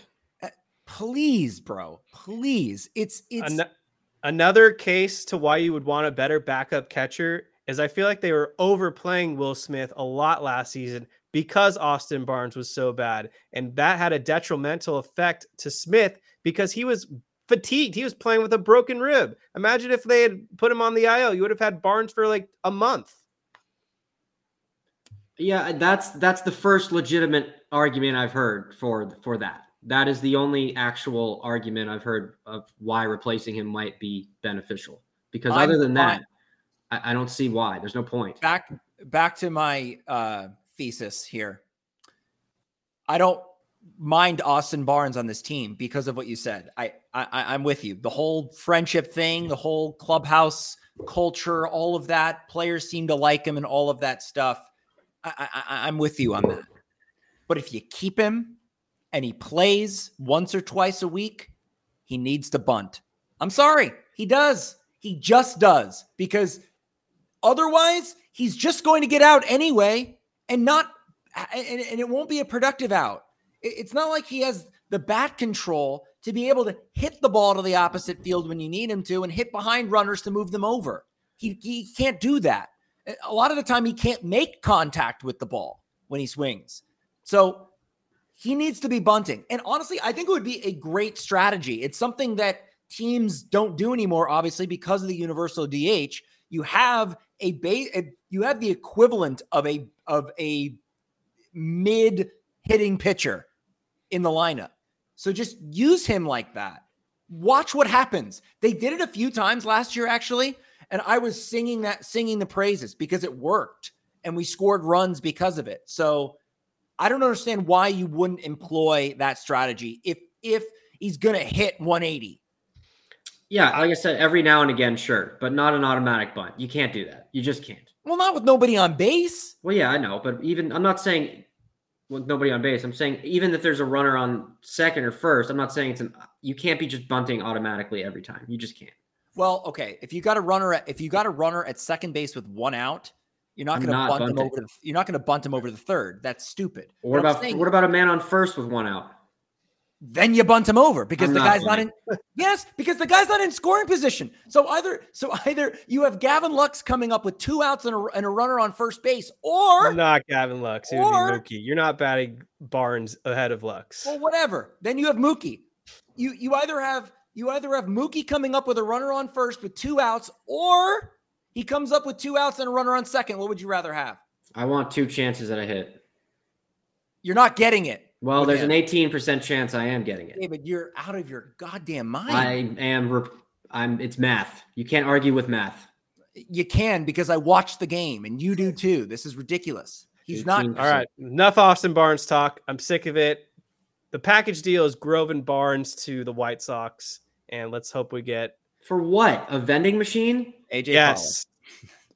Speaker 6: Please, bro. Please. It's it's
Speaker 4: Ano- another case to why you would want a better backup catcher is I feel like they were overplaying Will Smith a lot last season because Austin Barnes was so bad. And that had a detrimental effect to Smith because he was fatigued. He was playing with a broken rib. Imagine if they had put him on the IL, you would have had Barnes for like a month.
Speaker 5: Yeah, uh, that's that's the first legitimate argument I've heard for for that. That is the only actual argument I've heard of why replacing him might be beneficial. Because
Speaker 6: I'm
Speaker 5: other than
Speaker 6: fine.
Speaker 5: that, I, I don't see why. There's no point.
Speaker 6: Back back to my uh, thesis here. I don't mind Austin Barnes on this team because of what you said. I, I I'm with you. The whole friendship thing, the whole clubhouse culture, all of that. Players seem to like him and all of that stuff. I, I, I'm with you on that. But if you keep him and he plays once or twice a week, he needs to bunt. I'm sorry, he does. He just does because otherwise he's just going to get out anyway and not and, and it won't be a productive out. It's not like he has the bat control to be able to hit the ball to the opposite field when you need him to and hit behind runners to move them over. He, he can't do that. A lot of the time, he can't make contact with the ball when he swings. So he needs to be bunting. And honestly, I think it would be a great strategy. It's something that teams don't do anymore, obviously, because of the universal DH. You have a base, you have the equivalent of a of a mid hitting pitcher in the lineup. So just use him like that. Watch what happens. They did it a few times last year, actually, and I was singing that, singing the praises because it worked, and we scored runs because of it. So I don't understand why you wouldn't employ that strategy if if he's gonna hit 180.
Speaker 5: Yeah, like I said, every now and again, sure, but not an automatic bunt. You can't do that. You just can't.
Speaker 6: Well, not with nobody on base.
Speaker 5: Well, yeah, I know, but even I'm not saying with nobody on base. I'm saying even if there's a runner on second or first, I'm not saying it's an you can't be just bunting automatically every time. You just can't.
Speaker 6: Well, okay. If you got a runner at if you got a runner at second base with one out, you're not going to bunt bunting. him over. The, you're not going to bunt him over the third. That's stupid.
Speaker 5: Or what about saying, what about a man on first with one out?
Speaker 6: Then you bunt him over because I'm the not guy's not in yes because the guy's not in scoring position. So either so either you have gavin lux coming up with two outs and a, and a runner on first base or
Speaker 4: not gavin lux. It or, would be mookie. You're not batting barnes ahead of lux.
Speaker 6: Well whatever. Then you have mookie. You you either have you either have mookie coming up with a runner on first with two outs or he comes up with two outs and a runner on second. What would you rather have?
Speaker 5: I want two chances at a hit.
Speaker 6: You're not getting it
Speaker 5: well, there's him. an 18% chance I am getting it.
Speaker 6: David, you're out of your goddamn mind.
Speaker 5: I am. Rep- I'm. It's math. You can't argue with math.
Speaker 6: You can because I watched the game, and you do too. This is ridiculous. He's 18%. not.
Speaker 4: All right, enough Austin Barnes talk. I'm sick of it. The package deal is Groven Barnes to the White Sox, and let's hope we get
Speaker 5: for what a vending machine.
Speaker 6: AJ.
Speaker 4: Yes.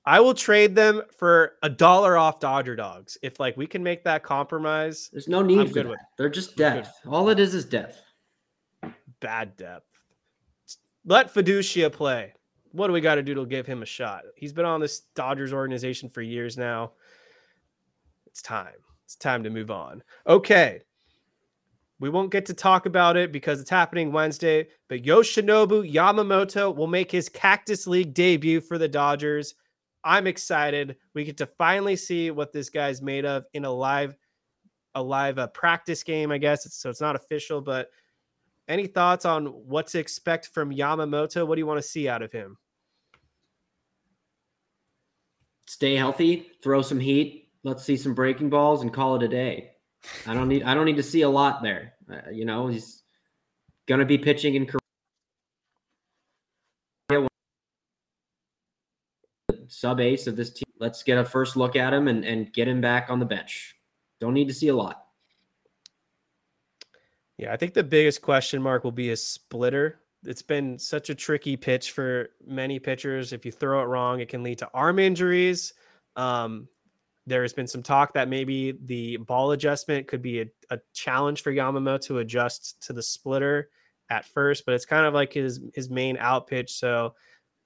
Speaker 4: I will trade them for a dollar off Dodger dogs. If like we can make that compromise,
Speaker 5: there's no need I'm for that. They're just depth. All it is is depth.
Speaker 4: Bad depth. Let Feduccia play. What do we got to do to give him a shot? He's been on this Dodgers organization for years now. It's time. It's time to move on. Okay. We won't get to talk about it because it's happening Wednesday, but Yoshinobu Yamamoto will make his Cactus League debut for the Dodgers. I'm excited. We get to finally see what this guy's made of in a live, a live uh, practice game. I guess so. It's not official, but any thoughts on what to expect from Yamamoto? What do you want to see out of him?
Speaker 5: Stay healthy, throw some heat. Let's see some breaking balls and call it a day. I don't need. I don't need to see a lot there. Uh, you know, he's going to be pitching in sub ace of this team. Let's get a first look at him and, and get him back on the bench. Don't need to see a lot.
Speaker 4: Yeah, I think the biggest question mark will be his splitter. It's been such a tricky pitch for many pitchers. If you throw it wrong, it can lead to arm injuries. Um, there has been some talk that maybe the ball adjustment could be a, a challenge for Yamamoto to adjust to the splitter at first, but it's kind of like his his main out pitch. So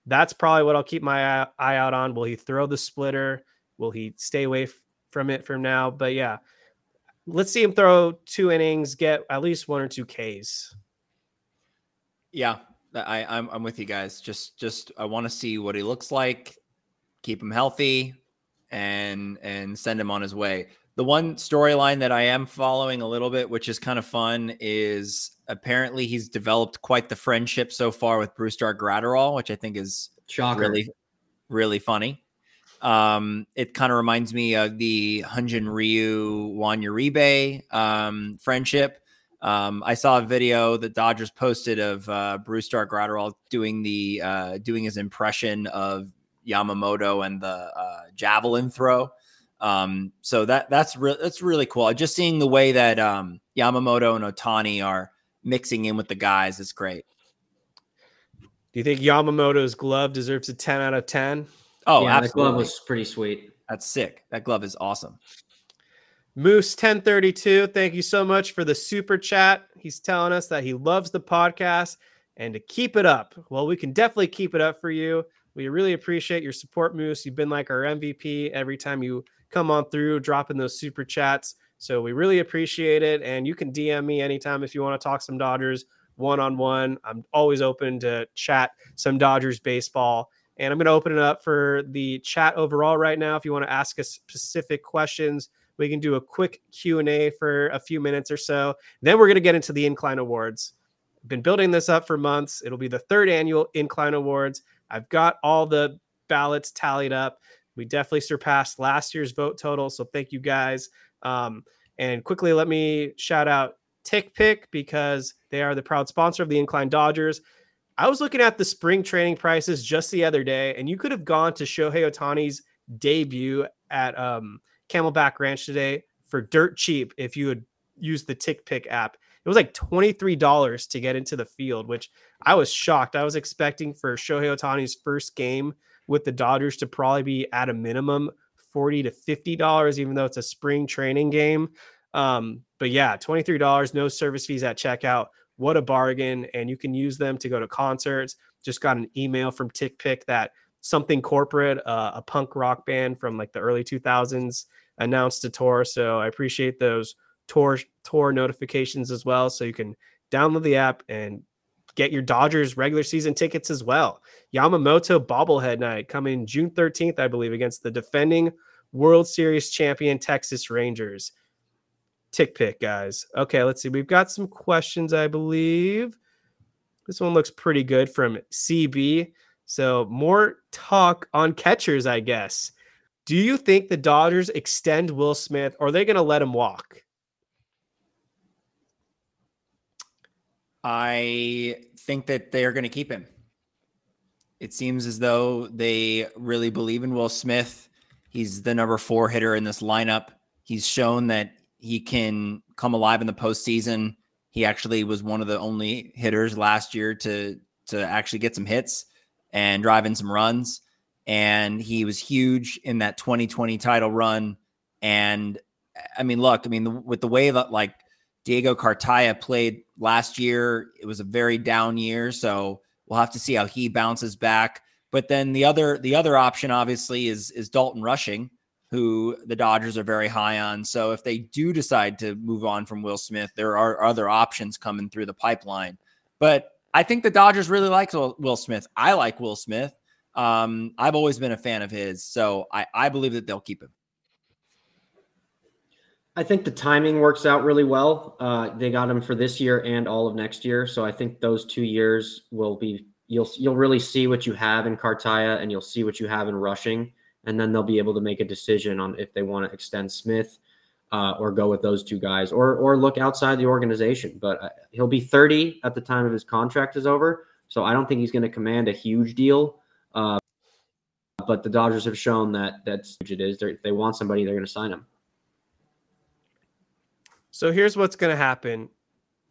Speaker 4: that's probably what I'll keep my eye out on. Will he throw the splitter? Will he stay away f- from it from now? But yeah, let's see him throw two innings, get at least one or two Ks.
Speaker 6: Yeah, I, I'm I'm with you guys. Just just I want to see what he looks like, keep him healthy, and and send him on his way. The one storyline that I am following a little bit, which is kind of fun, is apparently he's developed quite the friendship so far with Brusdar Graterol, which I think is
Speaker 5: Shocker.
Speaker 6: really, really funny. Um, it kind of reminds me of the Hyun-jin Ryu Juan Uribe um, friendship. Um, I saw a video that Dodgers posted of uh, Brusdar Graterol doing the uh, doing his impression of Yamamoto and the uh, javelin throw. Um, so that that's re- that's really cool. Just seeing the way that um, Yamamoto and Ohtani are mixing in with the guys is great.
Speaker 4: Do you think Yamamoto's glove deserves a 10 out of 10?
Speaker 6: Oh,
Speaker 5: yeah,
Speaker 6: absolutely.
Speaker 5: the glove was pretty sweet.
Speaker 6: That's sick. That glove is awesome.
Speaker 4: Moose 1032, thank you so much for the super chat. He's telling us that he loves the podcast and to keep it up. Well, we can definitely keep it up for you. We really appreciate your support, Moose. You've been like our MVP every time you come on through, dropping those super chats. So we really appreciate it. And you can DM me anytime if you want to talk some Dodgers one on one. I'm always open to chat some Dodgers baseball. And I'm going to open it up for the chat overall right now. If you want to ask us specific questions, we can do a quick q&a for a few minutes or so then we're going to get into the incline awards I've been building this up for months it'll be the third annual incline awards i've got all the ballots tallied up we definitely surpassed last year's vote total so thank you guys um, and quickly let me shout out TickPick because they are the proud sponsor of the incline dodgers i was looking at the spring training prices just the other day and you could have gone to shohei ohtani's debut at um, Camelback Ranch today for dirt cheap if you had used the TickPick app. It was like $23 to get into the field, which I was shocked. I was expecting for Shohei Ohtani's first game with the Dodgers to probably be at a minimum 40 to $50, even though it's a spring training game. Um, but yeah, $23, no service fees at checkout. What a bargain. And you can use them to go to concerts. Just got an email from TickPick that something corporate, uh, a punk rock band from like the early 2000s announced a tour. So I appreciate those tour tour notifications as well. So you can download the app and get your Dodgers regular season tickets as well. Yamamoto bobblehead night coming June 13th, I believe, against the defending World Series champion Texas Rangers. TickPick, guys. Okay, let's see. We've got some questions, I believe. This one looks pretty good from CB. So more talk on catchers, I guess. Do you think the Dodgers extend Will Smith or are they going to let him walk?
Speaker 6: I think that they're going to keep him. It seems as though they really believe in Will Smith. He's the number four hitter in this lineup. He's shown that he can come alive in the postseason. He actually was one of the only hitters last year to to actually get some hits and drive in some runs. And he was huge in that 2020 title run. And I mean, look, I mean, with the way that like Diego Cartaya played last year, it was a very down year. So we'll have to see how he bounces back. But then the other the other option obviously is is Dalton Rushing, who the Dodgers are very high on. So if they do decide to move on from Will Smith, there are other options coming through the pipeline. But I think the Dodgers really like Will Smith. I like Will Smith. Um, I've always been a fan of his, so I, I believe that they'll keep him.
Speaker 5: I think the timing works out really well. Uh, they got him for this year and all of next year, so I think those two years will be you'll you'll really see what you have in Cartaya and you'll see what you have in rushing, and then they'll be able to make a decision on if they want to extend Smith uh, or go with those two guys, or or look outside the organization. But uh, he'll be 30 at the time of his contract is over, so I don't think he's going to command a huge deal. Uh, but the Dodgers have shown that that's huge it is. They're, they want somebody, they're going to sign him.
Speaker 4: So here's what's going to happen.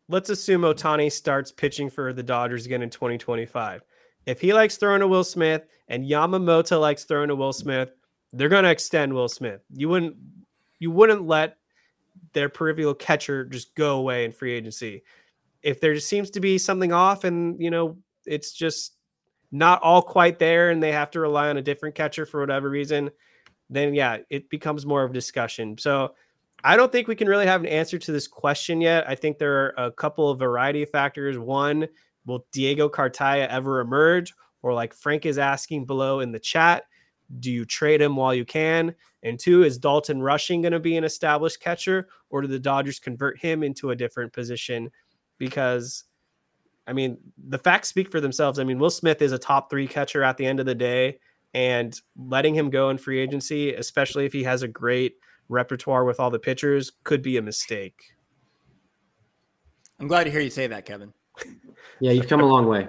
Speaker 4: Let's assume Ohtani starts pitching for the Dodgers again in 2025. If he likes throwing to Will Smith and Yamamoto likes throwing to Will Smith, they're going to extend Will Smith. You wouldn't you wouldn't let their peripheral catcher just go away in free agency. If there just seems to be something off and, you know, it's just not all quite there and they have to rely on a different catcher for whatever reason, then yeah, it becomes more of a discussion. So I don't think we can really have an answer to this question yet. I think there are a couple of variety of factors. One, will Diego Cartaya ever emerge? Or like Frank is asking below in the chat, do you trade him while you can? And two, is Dalton Rushing going to be an established catcher, or do the Dodgers convert him into a different position? Because, I mean, the facts speak for themselves. I mean, Will Smith is a top three catcher at the end of the day, and letting him go in free agency, especially if he has a great repertoire with all the pitchers, could be a mistake.
Speaker 6: I'm glad to hear you say that, Kevin.
Speaker 5: Yeah, you've come a long way.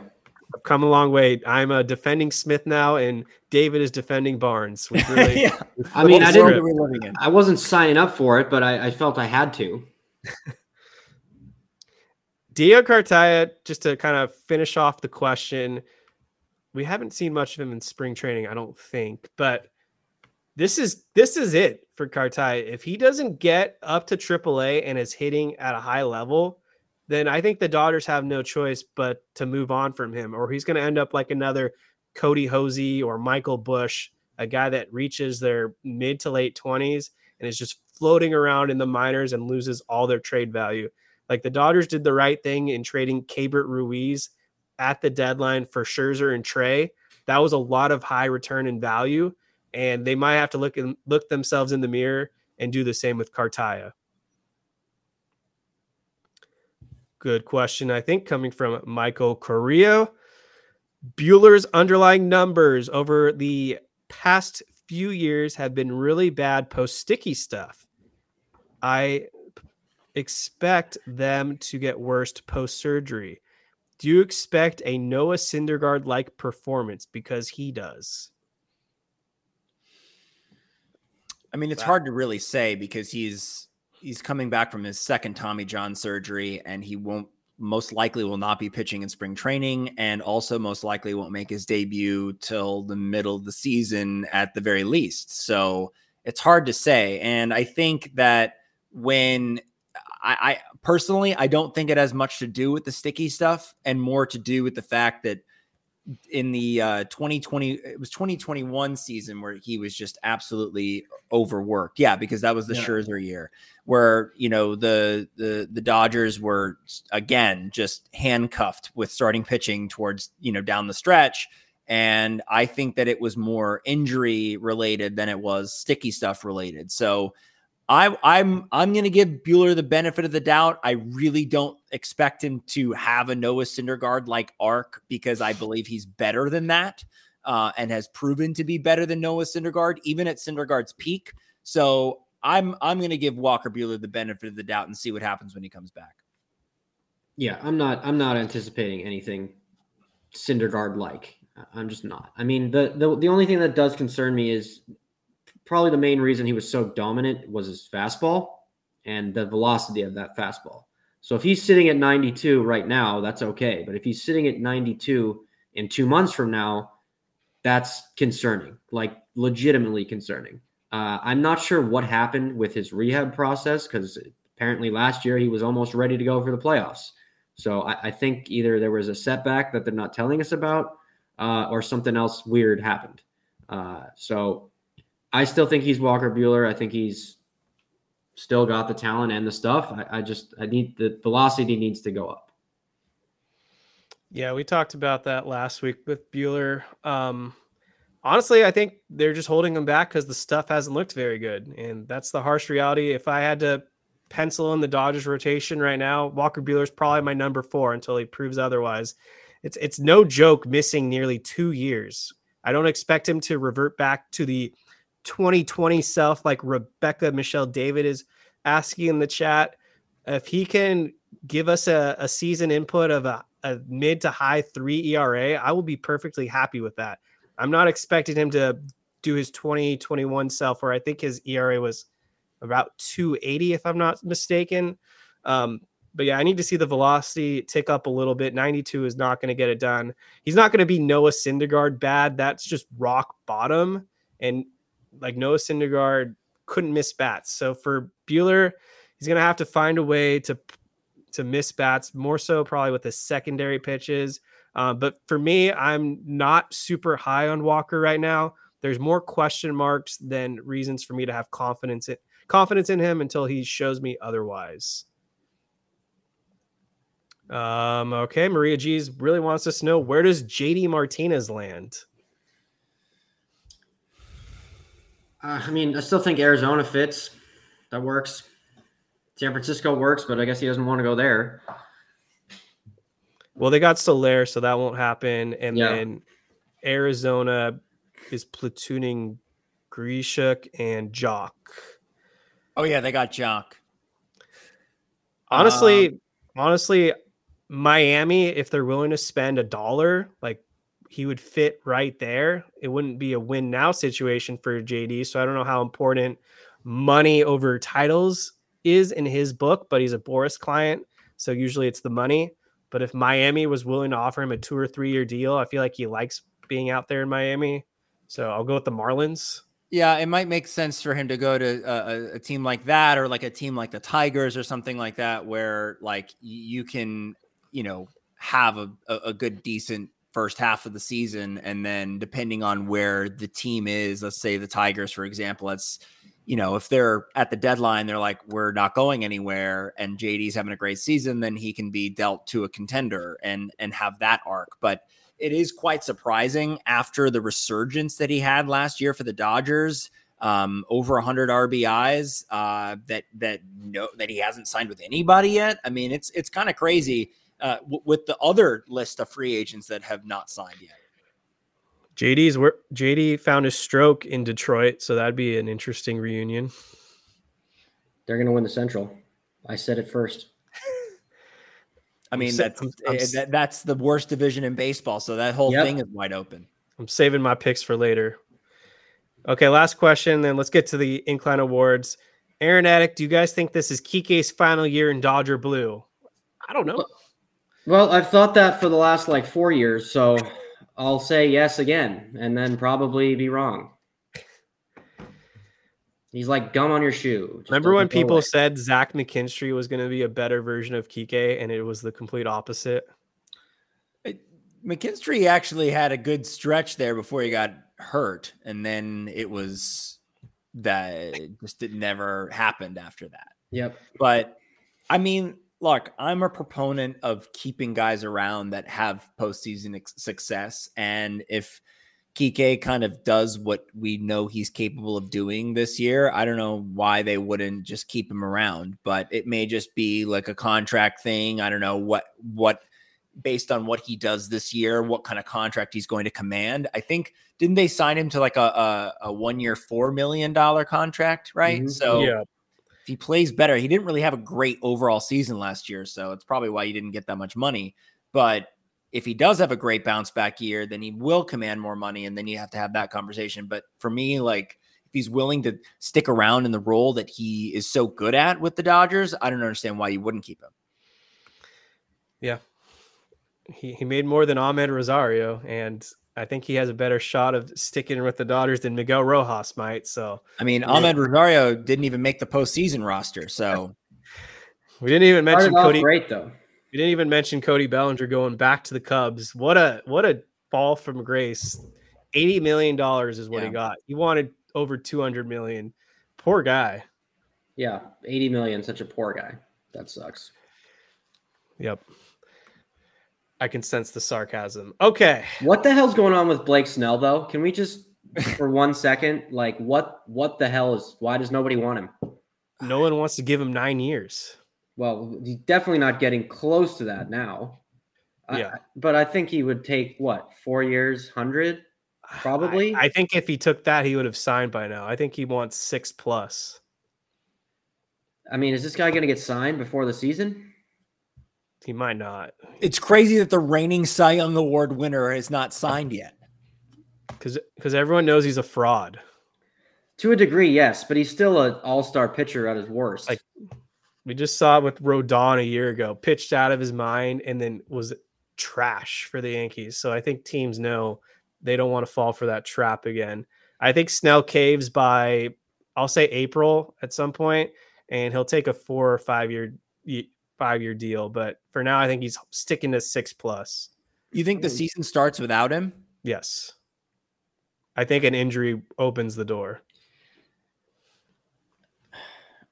Speaker 4: I've come a long way. I'm a defending Smith now, and David is defending Barnes. We really,
Speaker 6: yeah.
Speaker 5: I mean, I didn't.
Speaker 6: we in?
Speaker 5: I wasn't signing up for it, but I, I felt I had to.
Speaker 4: Dio Cartaya, just to kind of finish off the question, we haven't seen much of him in spring training, I don't think, but this is this is it for Cartaya. If he doesn't get up to AAA and is hitting at a high level, then I think the Dodgers have no choice but to move on from him, or he's going to end up like another Kody Hoese or Michael Busch, a guy that reaches their mid to late twenties and is just floating around in the minors and loses all their trade value. Like the Dodgers did the right thing in trading Keibert Ruiz at the deadline for Scherzer and Trea. That was a lot of high return in value, and they might have to look and look themselves in the mirror and do the same with Cartaya. Good question, I think, coming from Michael Carrillo. Buehler's underlying numbers over the past few years have been really bad post sticky stuff. I expect them to get worse post surgery. Do you expect a Noah Syndergaard like performance because he does?
Speaker 6: I mean, it's hard to really say because he's he's coming back from his second Tommy John surgery, and he won't most likely will not be pitching in spring training, and also most likely won't make his debut till the middle of the season at the very least. So it's hard to say, and I think that when I, I personally, I don't think it has much to do with the sticky stuff, and more to do with the fact that in the uh 2020 it was 2021 season where he was just absolutely overworked. Yeah, because that was the
Speaker 5: Yeah.
Speaker 6: Scherzer year where, you know, the the the Dodgers were again just handcuffed with starting pitching towards, you know, down the stretch and I think that it was more injury related than it was sticky stuff related. So I, I'm I'm going to give Buehler the benefit of the doubt. I really don't expect him to have a Noah Syndergaard like arc because I believe he's better than that uh, and has proven to be better than Noah Syndergaard, even at Syndergaard's peak. So I'm I'm going to give Walker Buehler the benefit of the doubt and see what happens when he comes back.
Speaker 5: Yeah, I'm not. I'm not anticipating anything Syndergaard like. I'm just not. I mean, the, the the only thing that does concern me is probably the main reason he was so dominant was his fastball and the velocity of that fastball. So if he's sitting at 92 right now, that's okay. But if he's sitting at 92 in two months from now, that's concerning, like legitimately concerning. Uh, I'm not sure what happened with his rehab process because apparently last year he was almost ready to go for the playoffs. So I, I think either there was a setback that they're not telling us about, uh, or something else weird happened. Uh, so I still think he's Walker Buehler. I think he's still got the talent and the stuff. I, I just I need the velocity needs to go up.
Speaker 4: Yeah, we talked about that last week with Buehler. Um, honestly, I think they're just holding him back because the stuff hasn't looked very good, and that's the harsh reality. If I had to pencil in the Dodgers rotation right now, Walker Buehler's probably my number four until he proves otherwise. It's it's no joke missing nearly two years. I don't expect him to revert back to the 2020 self like Rebecca Michelle David is asking in the chat. If he can give us a, a season input of a, a mid to high three ERA, I will be perfectly happy with that. I'm not expecting him to do his 2021 self, where I think his ERA was about 280, if I'm not mistaken. Um, but yeah, I need to see the velocity tick up a little bit. 92 is not going to get it done. He's not going to be Noah Syndergaard bad. That's just rock bottom. And like Noah Syndergaard couldn't miss bats. So for Buehler, he's going to have to find a way to to miss bats more so probably with the secondary pitches. Uh, but for me, I'm not super high on Walker right now. There's more question marks than reasons for me to have confidence in confidence in him until he shows me otherwise. Um, okay, Maria G's really wants us to know where does JD Martinez land?
Speaker 5: Uh, I mean, I still think Arizona fits. That works. San Francisco works, but I guess he doesn't want to go there.
Speaker 4: Well, they got Soler, so that won't happen. And
Speaker 5: Yeah.
Speaker 4: then Arizona is platooning Grichuk and Joc.
Speaker 6: Oh yeah, they got Joc.
Speaker 4: Honestly, honestly, Miami, if they're willing to spend a dollar, like he would fit right there. It wouldn't be a win now situation for JD. So I don't know how important money over titles is in his book, but he's a Boras client. So usually it's the money. But if Miami was willing to offer him a two or three year deal, I feel like he likes being out there in Miami. So I'll go with the Marlins.
Speaker 6: Yeah, it might make sense for him to go to a, a, team like that or like a team like the Tigers or something like that, where like you can, you know, have a, a good, decent first half of the season. And then depending on where the team is, let's say the Tigers, for example, it's, you know, if they're at the deadline, they're like, we're not going anywhere, and JD's having a great season, then he can be dealt to a contender and and have that arc. But it is quite surprising after the resurgence that he had last year for the Dodgers, um, over 100 RBIs, uh, that that no that he hasn't signed with anybody yet. I mean, it's it's kind of crazy uh, w- with the other list of free agents that have not signed yet.
Speaker 4: JD's where JD found his stroke in Detroit, so that'd be an interesting reunion.
Speaker 5: They're going to win the Central. I said it first.
Speaker 6: I mean, that's I'm, I'm, that, that's the worst division in baseball. So that whole yep. thing is wide open.
Speaker 4: I'm saving my picks for later. Okay, last question. Then let's get to the Incline Awards. Aaron Attic, do you guys think this is Kiké's final year in Dodger Blue? I don't know.
Speaker 5: Well, I've thought that for the last like four years, so I'll say yes again, and then probably be wrong. He's like gum on your shoe.
Speaker 4: Just Remember when people away. said Zach McKinstry was going to be a better version of Kiké, and it was the complete opposite?
Speaker 6: McKinstry actually had a good stretch there before he got hurt, and then it was that it just it never happened after that.
Speaker 5: Yep.
Speaker 6: But I mean, look, I'm a proponent of keeping guys around that have postseason success, and if Kiké kind of does what we know he's capable of doing this year. I don't know why they wouldn't just keep him around, but it may just be like a contract thing. I don't know what what based on what he does this year, what kind of contract he's going to command. I think didn't they sign him to like a a, a one year four million dollar contract, right? Mm-hmm. So yeah. He plays better, he didn't really have a great overall season last year, so it's probably why he didn't get that much money. But if he does have a great bounce back year, then he will command more money, and then you have to have that conversation. But for me, like if he's willing to stick around in the role that he is so good at with the Dodgers, I don't understand why you wouldn't keep him.
Speaker 4: Yeah, he he made more than Amed Rosario, and I think he has a better shot of sticking with the Dodgers than Miguel Rojas might. So
Speaker 6: I mean, yeah. Amed Rosario didn't even make the postseason roster, so
Speaker 4: we didn't even mention Cody.
Speaker 5: Great though.
Speaker 4: We didn't even mention Cody Bellinger going back to the Cubs. What a what a fall from grace. Eighty million dollars is what yeah. he got. He wanted over two hundred million. Poor guy.
Speaker 5: Yeah, eighty million. Such a poor guy. That sucks.
Speaker 4: Yep. I can sense the sarcasm. Okay.
Speaker 5: What the hell's going on with Blake Snell though? Can we just for one second like what what the hell is why does nobody want him?
Speaker 4: No one wants to give him 9 years.
Speaker 5: Well, he's definitely not getting close to that now.
Speaker 4: Yeah.
Speaker 5: I, but I think he would take what, four years, 100? Probably.
Speaker 4: I, I, think if he took that, he would have signed by now. I think he wants six plus.
Speaker 5: I mean, is this guy going to get signed before the season?
Speaker 4: He might not.
Speaker 6: It's crazy that the reigning Cy Young Award winner is not signed yet.
Speaker 4: Because because everyone knows he's a fraud.
Speaker 5: To a degree, yes, but he's still an all-star pitcher at his worst.
Speaker 4: Like we just saw it with Rodon a year ago, pitched out of his mind and then was trash for the Yankees. So I think teams know they don't want to fall for that trap again. I think Snell caves by I'll say April at some point, and he'll take a four or five year five year deal. But for now, I think he's sticking to six plus.
Speaker 6: You think the hmm. season starts without him?
Speaker 4: Yes. I think an injury opens the door.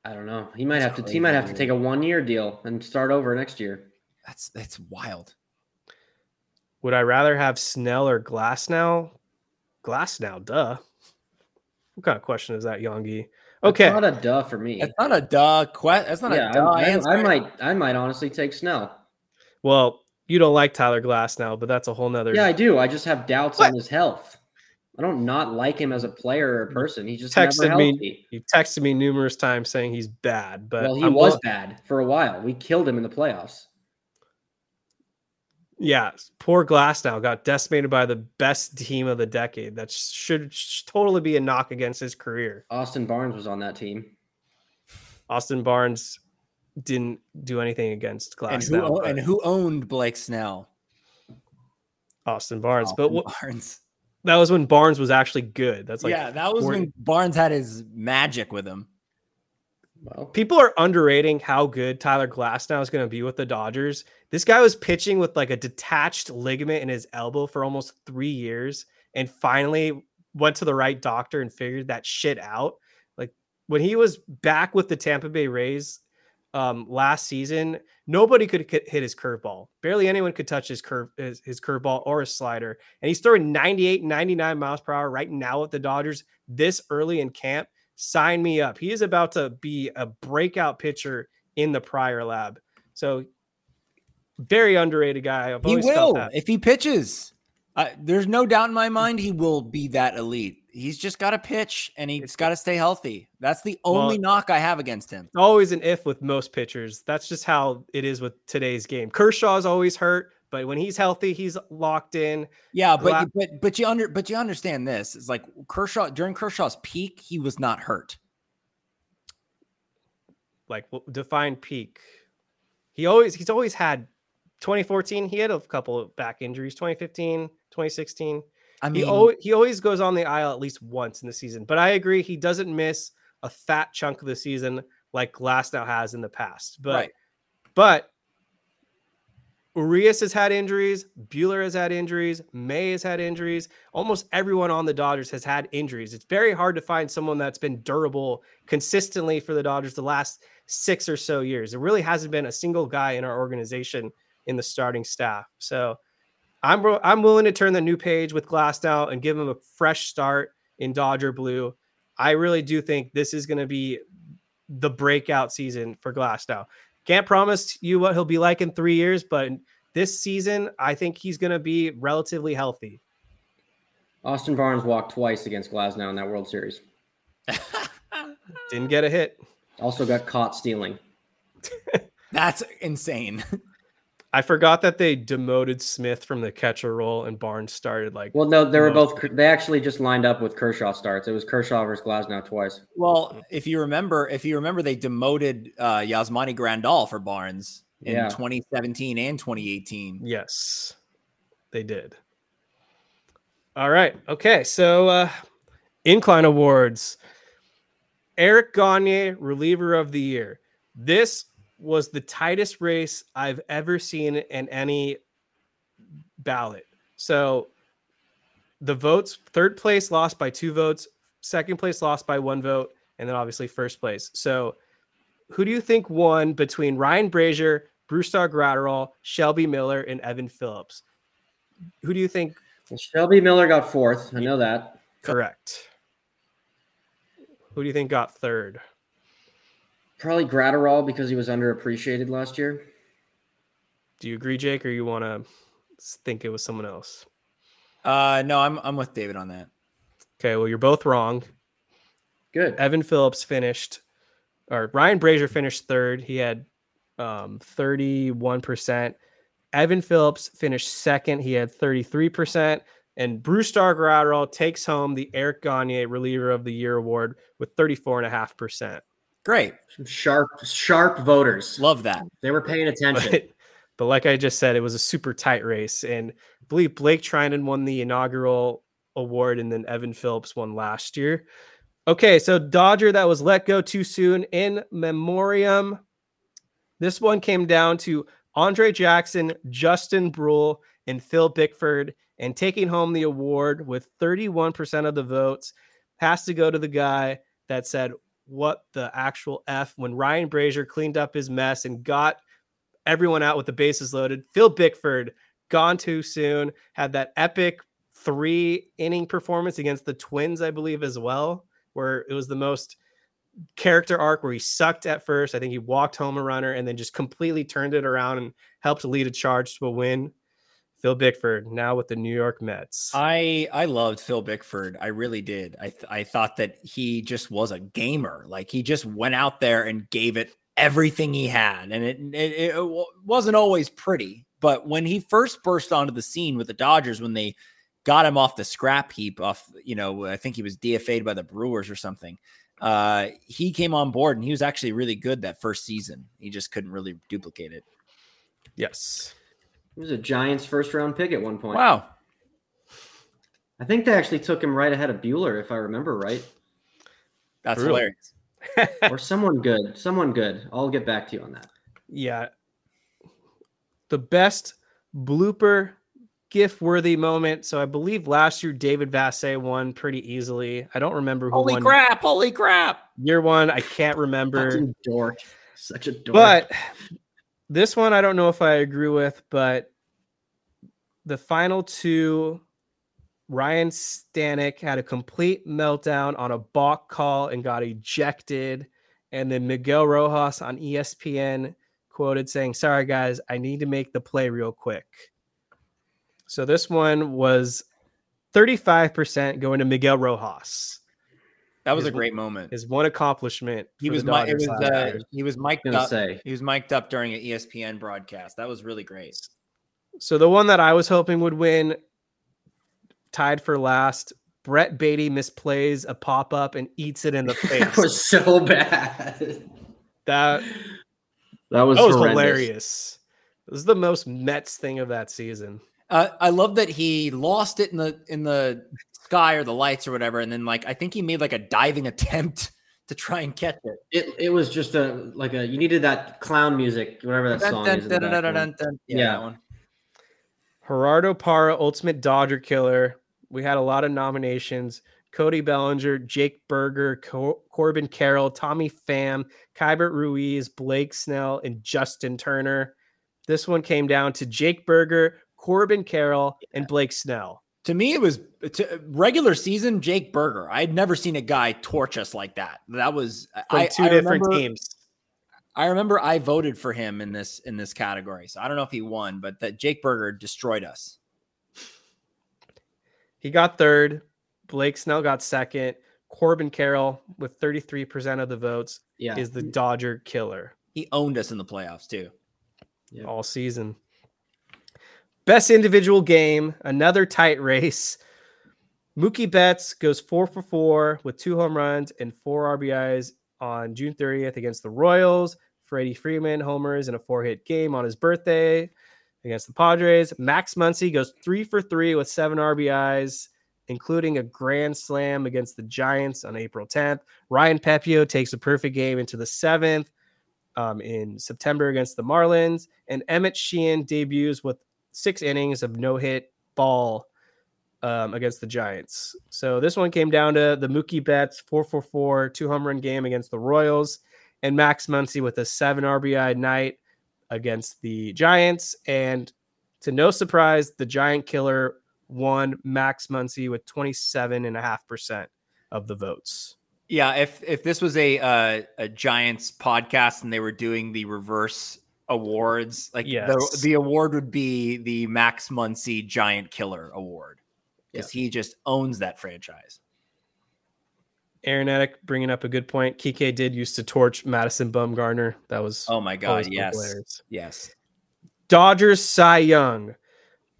Speaker 5: I don't know. He might that's have to. He might have to take a one year deal and start over next year.
Speaker 6: That's that's wild.
Speaker 4: Would I rather have Snell or Glasnow? Glass now, duh. What kind of question is that, Yongi? Okay,
Speaker 5: not a duh for me.
Speaker 6: It's not a duh. Que- that's not yeah, a duh.
Speaker 5: I, I, I, might. I might honestly take Snell.
Speaker 4: Well, you don't like Tyler Glasnow, but that's a whole nother.
Speaker 5: Yeah, I do. I just have doubts what? on his health. I don't not like him as a player or a person. He just texted
Speaker 4: me. He texted me numerous times saying he's bad, but
Speaker 5: well, he I'm was bad for a while. We killed him in the playoffs.
Speaker 4: Yeah, poor Glasnow got decimated by the best team of the decade. That should, should totally be a knock against his career.
Speaker 5: Austin Barnes was on that team.
Speaker 4: Austin Barnes didn't do anything against Glass
Speaker 6: And who,
Speaker 4: now,
Speaker 6: and who owned Blake Snell?
Speaker 4: Austin Barnes. but what,
Speaker 6: Barnes.
Speaker 4: that was when Barnes was actually good. That's like
Speaker 6: yeah, that was
Speaker 4: 40
Speaker 6: when Barnes had his magic with him.
Speaker 4: People are underrating how good Tyler Glasnow is going to be with the Dodgers. This guy was pitching with like a detached ligament in his elbow for almost three years and finally went to the right doctor and figured that shit out. Like when he was back with the Tampa Bay Rays um, last season, nobody could hit hit his curveball. Barely anyone could touch his curve, his, his curveball or his slider. And he's throwing 98, 99 miles per hour right now with the Dodgers this early in camp sign me up. He is about to be a breakout pitcher in the prior lab. So very underrated guy. I've
Speaker 6: He
Speaker 4: always felt
Speaker 6: will
Speaker 4: that.
Speaker 6: if he pitches. Uh, there's no doubt in my mind he will be that elite. He's just got to pitch and he's got to stay healthy. That's the only
Speaker 4: Well-
Speaker 6: knock I have against him.
Speaker 4: Always an if with most pitchers. That's just how it is with today's game. Kershaw's always hurt, but when he's healthy, he's locked in.
Speaker 6: Yeah, but you- but but you under but you understand this. It's like Kershaw during Kershaw's peak, he was not hurt.
Speaker 4: Like define peak. He always he's always had 2014. He had a couple of back injuries. 2015, 2016.
Speaker 6: I
Speaker 4: he
Speaker 6: mean,
Speaker 4: always, he always goes on the IL at least once in the season. But I agree, he doesn't miss a fat chunk of the season like Glasnow has in the past. But
Speaker 6: Right.
Speaker 4: but Urias has had injuries, Buehler has had injuries, May has had injuries. Almost everyone on the Dodgers has had injuries. It's very hard to find someone that's been durable consistently for the Dodgers the last six or so years. There really hasn't been a single guy in our organization in the starting staff. So I'm I'm willing to turn the new page with Glasnow and give him a fresh start in Dodger blue. I really do think this is going to be the breakout season for Glasnow. Can't promise you what he'll be like in three years, but this season I think he's going to be relatively healthy.
Speaker 5: Austin Barnes walked twice against Glasnow in that World Series.
Speaker 4: Didn't get a hit.
Speaker 5: Also got caught stealing.
Speaker 6: that's insane.
Speaker 4: I forgot that they demoted Smith from the catcher role and Barnes started like
Speaker 5: Well, no, they were both. They actually just lined up with Kershaw starts. It was Kershaw versus Glasnow twice.
Speaker 6: well, if you remember, if you remember, they demoted uh, Yasmani Grandal for Barnes in
Speaker 5: Yeah.
Speaker 6: 2017 and 2018.
Speaker 4: Yes, they did. All right. Okay. So, uh, incline awards. Eric Gagne, reliever of the year. This was the tightest race I've ever seen in any ballot. So, the votes third place lost by two votes, second place lost by one vote, and then obviously first place. So, who do you think won between Ryan Brasier, Brusdar Graterol, Shelby Miller, and Evan Phillips? Who do you think
Speaker 5: Well, Shelby Miller got fourth. I know that.
Speaker 4: correct? Who do you think got third?
Speaker 5: Probably Graterol because he was underappreciated last year.
Speaker 4: Do you agree, Jake, or you want to think it was someone else?
Speaker 6: Uh, no, I'm I'm with David on that.
Speaker 4: Okay, well, you're both wrong.
Speaker 5: Good.
Speaker 4: Evan Phillips finished, or Ryan Brasier finished third. He had um, 31%. Evan Phillips finished second. He had 33%. And Brusdar Graterol takes home the Eric Gagne Reliever of the Year award with 34.5%.
Speaker 6: Great,
Speaker 5: Some sharp, sharp voters.
Speaker 6: love that.
Speaker 5: They were paying attention.
Speaker 4: But, but like I just said, it was a super tight race. And I believe Blake Treinen won the inaugural award, and then Evan Phillips won last year. Okay, so Dodger that was let go too soon in memoriam. This one came down to Andre Jackson, Justin Bruihl, and Phil Bickford, and taking home the award with 31% of the votes has to go to the guy that said, What the actual F when Ryan Brasier cleaned up his mess and got everyone out with the bases loaded. Phil Bickford gone too soon, had that epic three inning performance against the Twins, I believe, as well, where it was the most character arc where he sucked at first. I think he walked home a runner and then just completely turned it around and helped lead a charge to a win. Phil Bickford now with the New York Mets.
Speaker 6: I I loved Phil Bickford. I really did. I th- I thought that he just was a gamer. Like he just went out there and gave it everything he had, and it it, it wasn't always pretty. But when he first burst onto the scene with the Dodgers, when they got him off the scrap heap, off you know, I think he was DFA'd by the Brewers or something. Uh, he came on board and he was actually really good that first season. He just couldn't really duplicate it.
Speaker 4: Yes.
Speaker 5: He was a Giants first round pick at one point.
Speaker 6: Wow.
Speaker 5: I think they actually took him right ahead of Buehler, if I remember right.
Speaker 6: That's
Speaker 4: Brutal.
Speaker 6: hilarious.
Speaker 5: or someone good. Someone good. I'll get back to you on that.
Speaker 4: Yeah. The best blooper gift worthy moment. So I believe last year David Vassegh won pretty easily. I don't remember who
Speaker 6: Holy
Speaker 4: won
Speaker 6: crap! Holy crap!
Speaker 4: year one. I can't remember.
Speaker 5: Fucking dork. Such a dork.
Speaker 4: But this one I don't know if I agree with, but the final two Ryan Stanek had a complete meltdown on a balk call and got ejected. And then Miguel Rojas on ESPN quoted saying, Sorry, guys, I need to make the play real quick. So this one was 35% going to Miguel Rojas.
Speaker 6: That was
Speaker 4: His-
Speaker 6: a great moment.
Speaker 4: His one accomplishment.
Speaker 6: He was
Speaker 4: the
Speaker 6: mi- it was
Speaker 4: last
Speaker 6: uh, he was
Speaker 5: I
Speaker 6: mic'd up.
Speaker 5: say
Speaker 6: He was mic'd up during an ESPN broadcast. That was really great.
Speaker 4: So the one that I was hoping would win, tied for last. Brett Baty misplays a pop up and eats it in the face.
Speaker 5: that was so bad.
Speaker 4: that,
Speaker 5: That was,
Speaker 4: that was hilarious. It was the most Mets thing of that season.
Speaker 6: Uh, I love that he lost it in the in the sky or the lights or whatever, and then like I think he made like a diving attempt to try and catch it.
Speaker 5: It, it was just a like a you needed that clown music, whatever that
Speaker 6: Dun,
Speaker 5: song
Speaker 6: dun,
Speaker 5: is.
Speaker 6: dun, dun, dun, dun, dun. Yeah,
Speaker 5: Yeah.
Speaker 6: that one.
Speaker 4: Gerardo Parra, Ultimate Dodger Killer. We had a lot of nominations. Cody Bellinger, Jake Burger, Cor- Corbin Carroll, Tommy Pham, Keibert Ruiz, Blake Snell, and Justin Turner. This one came down to Jake Burger, Corbin Carroll, and Blake Snell.
Speaker 6: To me, it was to, regular season Jake Burger. I had never seen a guy torch us like that. That was
Speaker 4: From
Speaker 6: I,
Speaker 4: two
Speaker 6: I
Speaker 4: different
Speaker 6: remember-
Speaker 4: teams.
Speaker 6: I remember I voted for him in this in this category. So I don't know if he won, but that Jake Burger destroyed us.
Speaker 4: He got third. Blake Snell got second. Corbin Carroll, with 33% of the votes,
Speaker 5: Yeah.
Speaker 4: is the Dodger killer
Speaker 6: He owned us in the playoffs too.
Speaker 5: Yeah.
Speaker 4: all season. Best individual game, another tight race. Mookie Betts goes four for four with two home runs and four RBIs on June 30th against the Royals. Freddie Freeman homers in a four hit game on his birthday against the Padres. Max Muncy goes three for three with seven RBIs, including a grand slam against the Giants on April 10th. Ryan Pepiot takes a perfect game into the seventh um, in September against the Marlins. And Emmett Sheehan debuts with six innings of no hit ball um, against the Giants. So this one came down to the Mookie Betts 444 two home run game against the Royals and Max Muncy with a seven RBI night against the Giants. And to no surprise, the Giant Killer won Max Muncy with 27.5% of the votes.
Speaker 6: Yeah, if if this was a uh, a Giants podcast and they were doing the reverse awards, like
Speaker 4: Yes.
Speaker 6: the the award would be the Max Muncy Giant Killer Award because he just owns that franchise.
Speaker 4: Aaron Edick bringing up a good point. Kiké did used to torch Madison Bumgarner. That was
Speaker 6: Oh my god, yes,
Speaker 4: hilarious.
Speaker 6: yes.
Speaker 4: Dodgers Cy Young,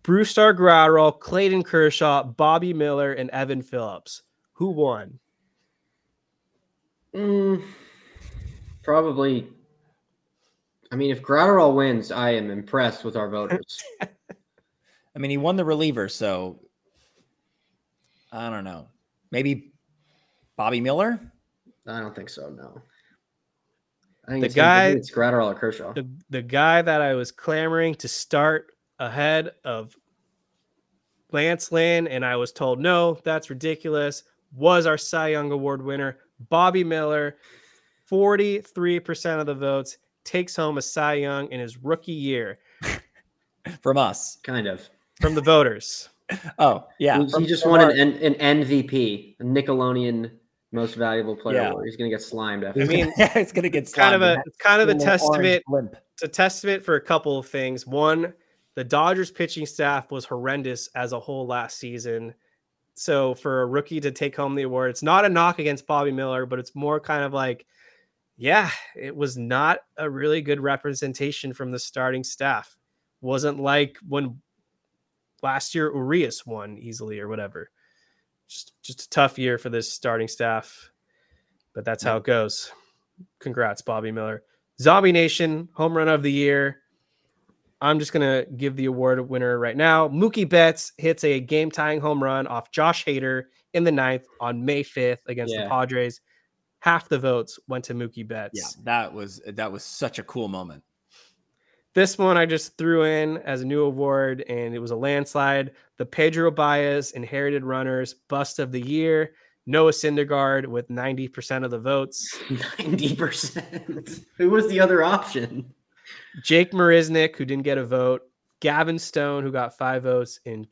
Speaker 4: Brusdar Graterol, Clayton Kershaw, Bobby Miller, and Evan Phillips. Who won?
Speaker 5: Mm, probably. I mean, if Graterol wins, I am impressed with our voters.
Speaker 6: I mean, he won the reliever, so I don't know. Maybe Bobby Miller.
Speaker 5: I don't think so. No. I think
Speaker 4: The
Speaker 5: it's him- I think
Speaker 4: guy-
Speaker 5: it's Graterol or Kershaw.
Speaker 4: The the guy that I was clamoring to start ahead of Lance Lynn, and I was told no, that's ridiculous. Was our Cy Young Award winner Bobby Miller? Forty-three percent of the votes takes home a Cy Young in his rookie year
Speaker 6: from us.
Speaker 5: Kind of.
Speaker 4: from the voters.
Speaker 6: Oh, yeah.
Speaker 5: He-
Speaker 6: from-
Speaker 5: he just
Speaker 6: from
Speaker 5: won
Speaker 6: our-
Speaker 5: an, an MVP, a Nickelodeon Most Valuable Player
Speaker 6: Yeah.
Speaker 5: award. He's gonna get slimed after.
Speaker 4: I mean,
Speaker 6: yeah, it's gonna get
Speaker 4: kind of a it's kind of a testament
Speaker 6: blimp.
Speaker 4: it's a testament for a couple of things. One, the Dodgers pitching staff was horrendous as a whole last season. So for a rookie to take home the award, it's not a knock against Bobby Miller, but it's more kind of like, yeah, it was not a really good representation from the starting staff. wasn't like when last year Urias won easily or whatever. Just just a tough year for this starting staff, but that's how it goes. Congrats, Bobby Miller. Zombie Nation home run of the year. I'm just gonna give the award winner right now. Mookie Betts hits a game tying home run off Josh Hader in the ninth on May 5th against
Speaker 5: Yeah.
Speaker 4: the Padres. Half the votes went to Mookie Betts.
Speaker 6: Yeah, that was that was such a cool moment.
Speaker 4: This one I just threw in as a new award, and it was a landslide. The Pedro Baez Inherited Runners Bust of the Year. Noah Syndergaard with 90% of the votes.
Speaker 5: Ninety percent. Who was the other option?
Speaker 4: Jake Marisnick, who didn't get a vote. Gavin Stone, who got five votes, and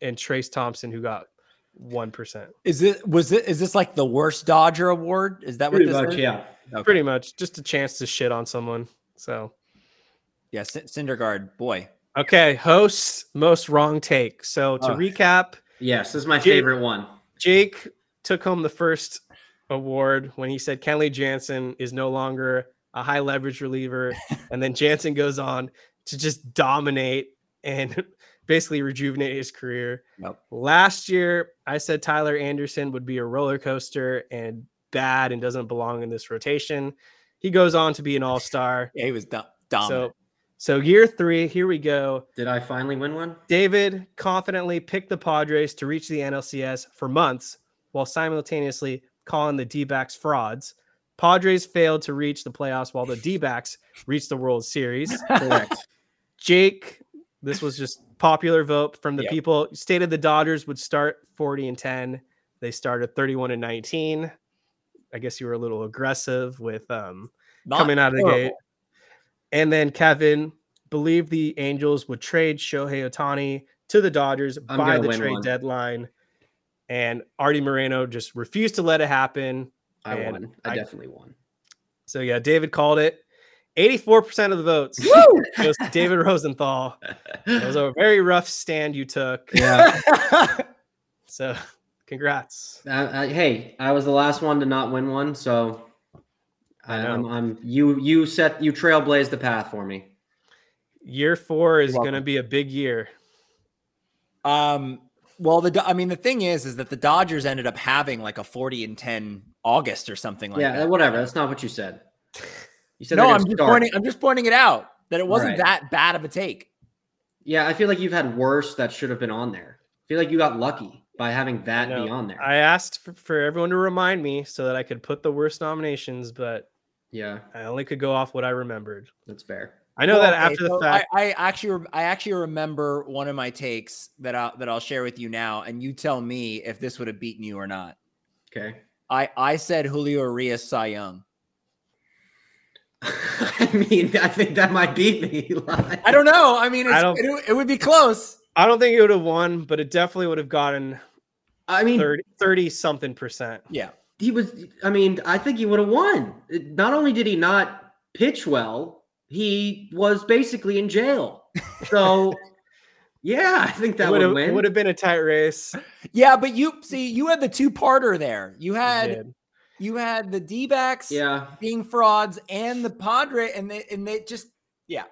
Speaker 4: and Trayce Thompson, who got one percent.
Speaker 6: Is it was it is this like the worst Dodger award? Is that what
Speaker 5: Pretty
Speaker 6: this
Speaker 5: much,
Speaker 6: is?
Speaker 5: yeah.
Speaker 6: Okay.
Speaker 4: Pretty much just a chance to shit on someone. So
Speaker 6: Yeah, C- Syndergaard, boy.
Speaker 4: okay, hosts most wrong take. So to
Speaker 5: Oh.
Speaker 4: recap,
Speaker 5: Yes, this is my
Speaker 4: Jake-
Speaker 5: favorite one.
Speaker 4: Jake took home the first award when he said Kenley Jansen is no longer a high leverage reliever. and then Jansen goes on to just dominate and basically rejuvenate his career.
Speaker 6: Yep.
Speaker 4: Last year, I said Tyler Anderson would be a roller coaster and bad and doesn't belong in this rotation. He goes on to be an all star.
Speaker 6: Yeah, he was do- dominant.
Speaker 4: So, so year three, here we go.
Speaker 5: Did I finally win one?
Speaker 4: David confidently picked the Padres to reach the NLCS for months while simultaneously calling the D backs frauds. Padres failed to reach the playoffs while the D backs reached the World Series.
Speaker 5: Correct.
Speaker 4: Jake, this was just popular vote from the
Speaker 6: Yep.
Speaker 4: people, stated the Dodgers would start 40 and 10. They started 31 and 19. I guess you were a little aggressive with um, coming out of the
Speaker 6: horrible.
Speaker 4: gate. And then Kevin believed the Angels would trade Shohei Ohtani to the Dodgers
Speaker 5: I'm
Speaker 4: by the trade
Speaker 5: one.
Speaker 4: deadline. And Arte Moreno just refused to let it happen.
Speaker 5: I won. I,
Speaker 4: I-
Speaker 5: definitely won.
Speaker 4: So yeah, David called it. 84% of the votes goes to David Rosenthal. It was a very rough stand you took.
Speaker 5: Yeah.
Speaker 4: So congrats.
Speaker 5: Uh, uh, hey, I was the last one to not win one, so I,
Speaker 4: I
Speaker 5: I'm, I'm you. You set you trailblazed the path for me.
Speaker 4: Year four is
Speaker 6: You're
Speaker 4: going to
Speaker 6: welcome.
Speaker 4: be a big year.
Speaker 6: Um, well, the I mean, the thing is, is that the Dodgers ended up having like a forty and ten August or something like
Speaker 5: yeah,
Speaker 6: that.
Speaker 5: Yeah, whatever. That's not what you said. You said
Speaker 6: No, I'm just
Speaker 5: start.
Speaker 6: pointing. I'm just pointing it out that it wasn't
Speaker 5: Right.
Speaker 6: that bad of a take.
Speaker 5: Yeah, I feel like you've had worse that should have been on there. I feel like you got lucky by having that be on there.
Speaker 4: I asked for, for everyone to remind me so that I could put the worst nominations, but
Speaker 5: yeah,
Speaker 4: I only could go off what I remembered.
Speaker 5: that's fair.
Speaker 4: I know
Speaker 6: Well,
Speaker 4: that
Speaker 6: okay,
Speaker 4: after the
Speaker 6: so
Speaker 4: fact.
Speaker 6: I, I actually, I actually remember one of my takes that I that I'll share with you now, and you tell me if this would have beaten you or not.
Speaker 5: Okay.
Speaker 6: I I said Julio Urias Cy Young.
Speaker 5: I mean, I think that might beat me. Eli.
Speaker 6: I don't know. I mean, it's,
Speaker 4: I don't-
Speaker 6: it, it would be close.
Speaker 4: I don't think it would have won, but it definitely would have gotten
Speaker 5: I mean,
Speaker 4: 30, 30 something percent.
Speaker 6: Yeah.
Speaker 5: he was. I mean, I think he would have won. Not only did he not pitch well, he was basically in jail. So, yeah, I think that would
Speaker 4: would have,
Speaker 5: win.
Speaker 4: would have been a tight race.
Speaker 6: Yeah, but you see, you had the two parter there. You had
Speaker 4: did.
Speaker 6: You had the D backs
Speaker 5: yeah,
Speaker 6: being frauds and the Padre, and they and they just yeah.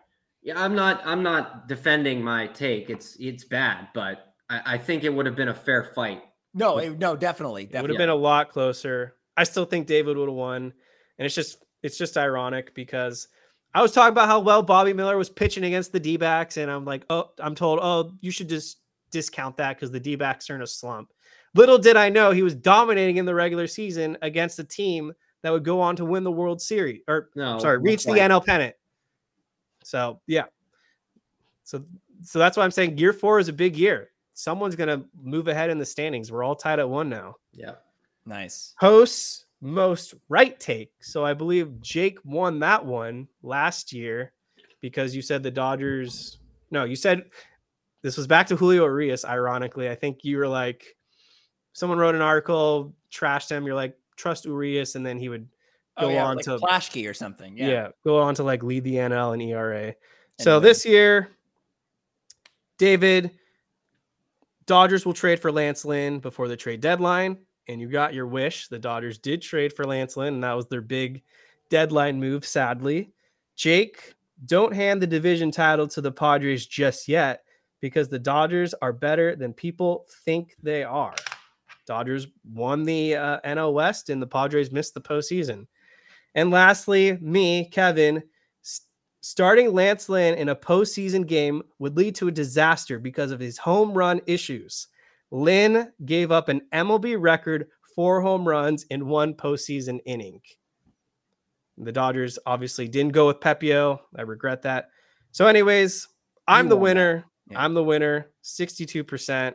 Speaker 5: yeah. I'm not. I'm not defending my take. It's it's bad, but I, I think it would have been a fair fight.
Speaker 6: No, it- no, definitely,
Speaker 4: It would have been a lot closer. I still think David would have won, and it's just it's just ironic because I was talking about how well Bobby Miller was pitching against the D-backs, and I'm like, oh, I'm told, oh, you should just discount that because the D-backs are in a slump. Little did I know he was dominating in the regular season against a team that would go on to win the World Series, or
Speaker 5: No,
Speaker 4: sorry, reach the. NL pennant. So yeah, so so that's why I'm saying year four is a big year. Someone's gonna move ahead in the standings. We're all tied at one now
Speaker 5: Yeah.
Speaker 6: nice.
Speaker 4: hosts most right take. So I believe Jake won that one last year because you said the Dodgers. No, you said this was back to Julio Urias. Ironically, I think you were like, someone wrote an article, trashed him. You're like, trust Urias, and then he would oh, go
Speaker 6: oh, yeah,
Speaker 4: on
Speaker 6: like
Speaker 4: to
Speaker 6: Plaschke or something.
Speaker 4: yeah.
Speaker 6: Yeah.
Speaker 4: go on to like lead the NL and ERA. So
Speaker 6: Anyway.
Speaker 4: this year, David, Dodgers will trade for Lance Lynn before the trade deadline, and you got your wish. The Dodgers did trade for Lance Lynn, and that was their big deadline move. Sadly, Jake don't hand the division title to the Padres just yet because the Dodgers are better than people think they are. Dodgers won the uh, NL West and the Padres missed the postseason. And lastly, me, Kevin, starting Lance Lynn in a postseason game would lead to a disaster because of his home run issues. Lynn gave up an MLB record four home runs in one postseason inning. The Dodgers obviously didn't go with Pepiot. I regret that. So, anyways, I'm
Speaker 6: You
Speaker 4: the winner.
Speaker 6: Yeah.
Speaker 4: I'm the winner. 62%.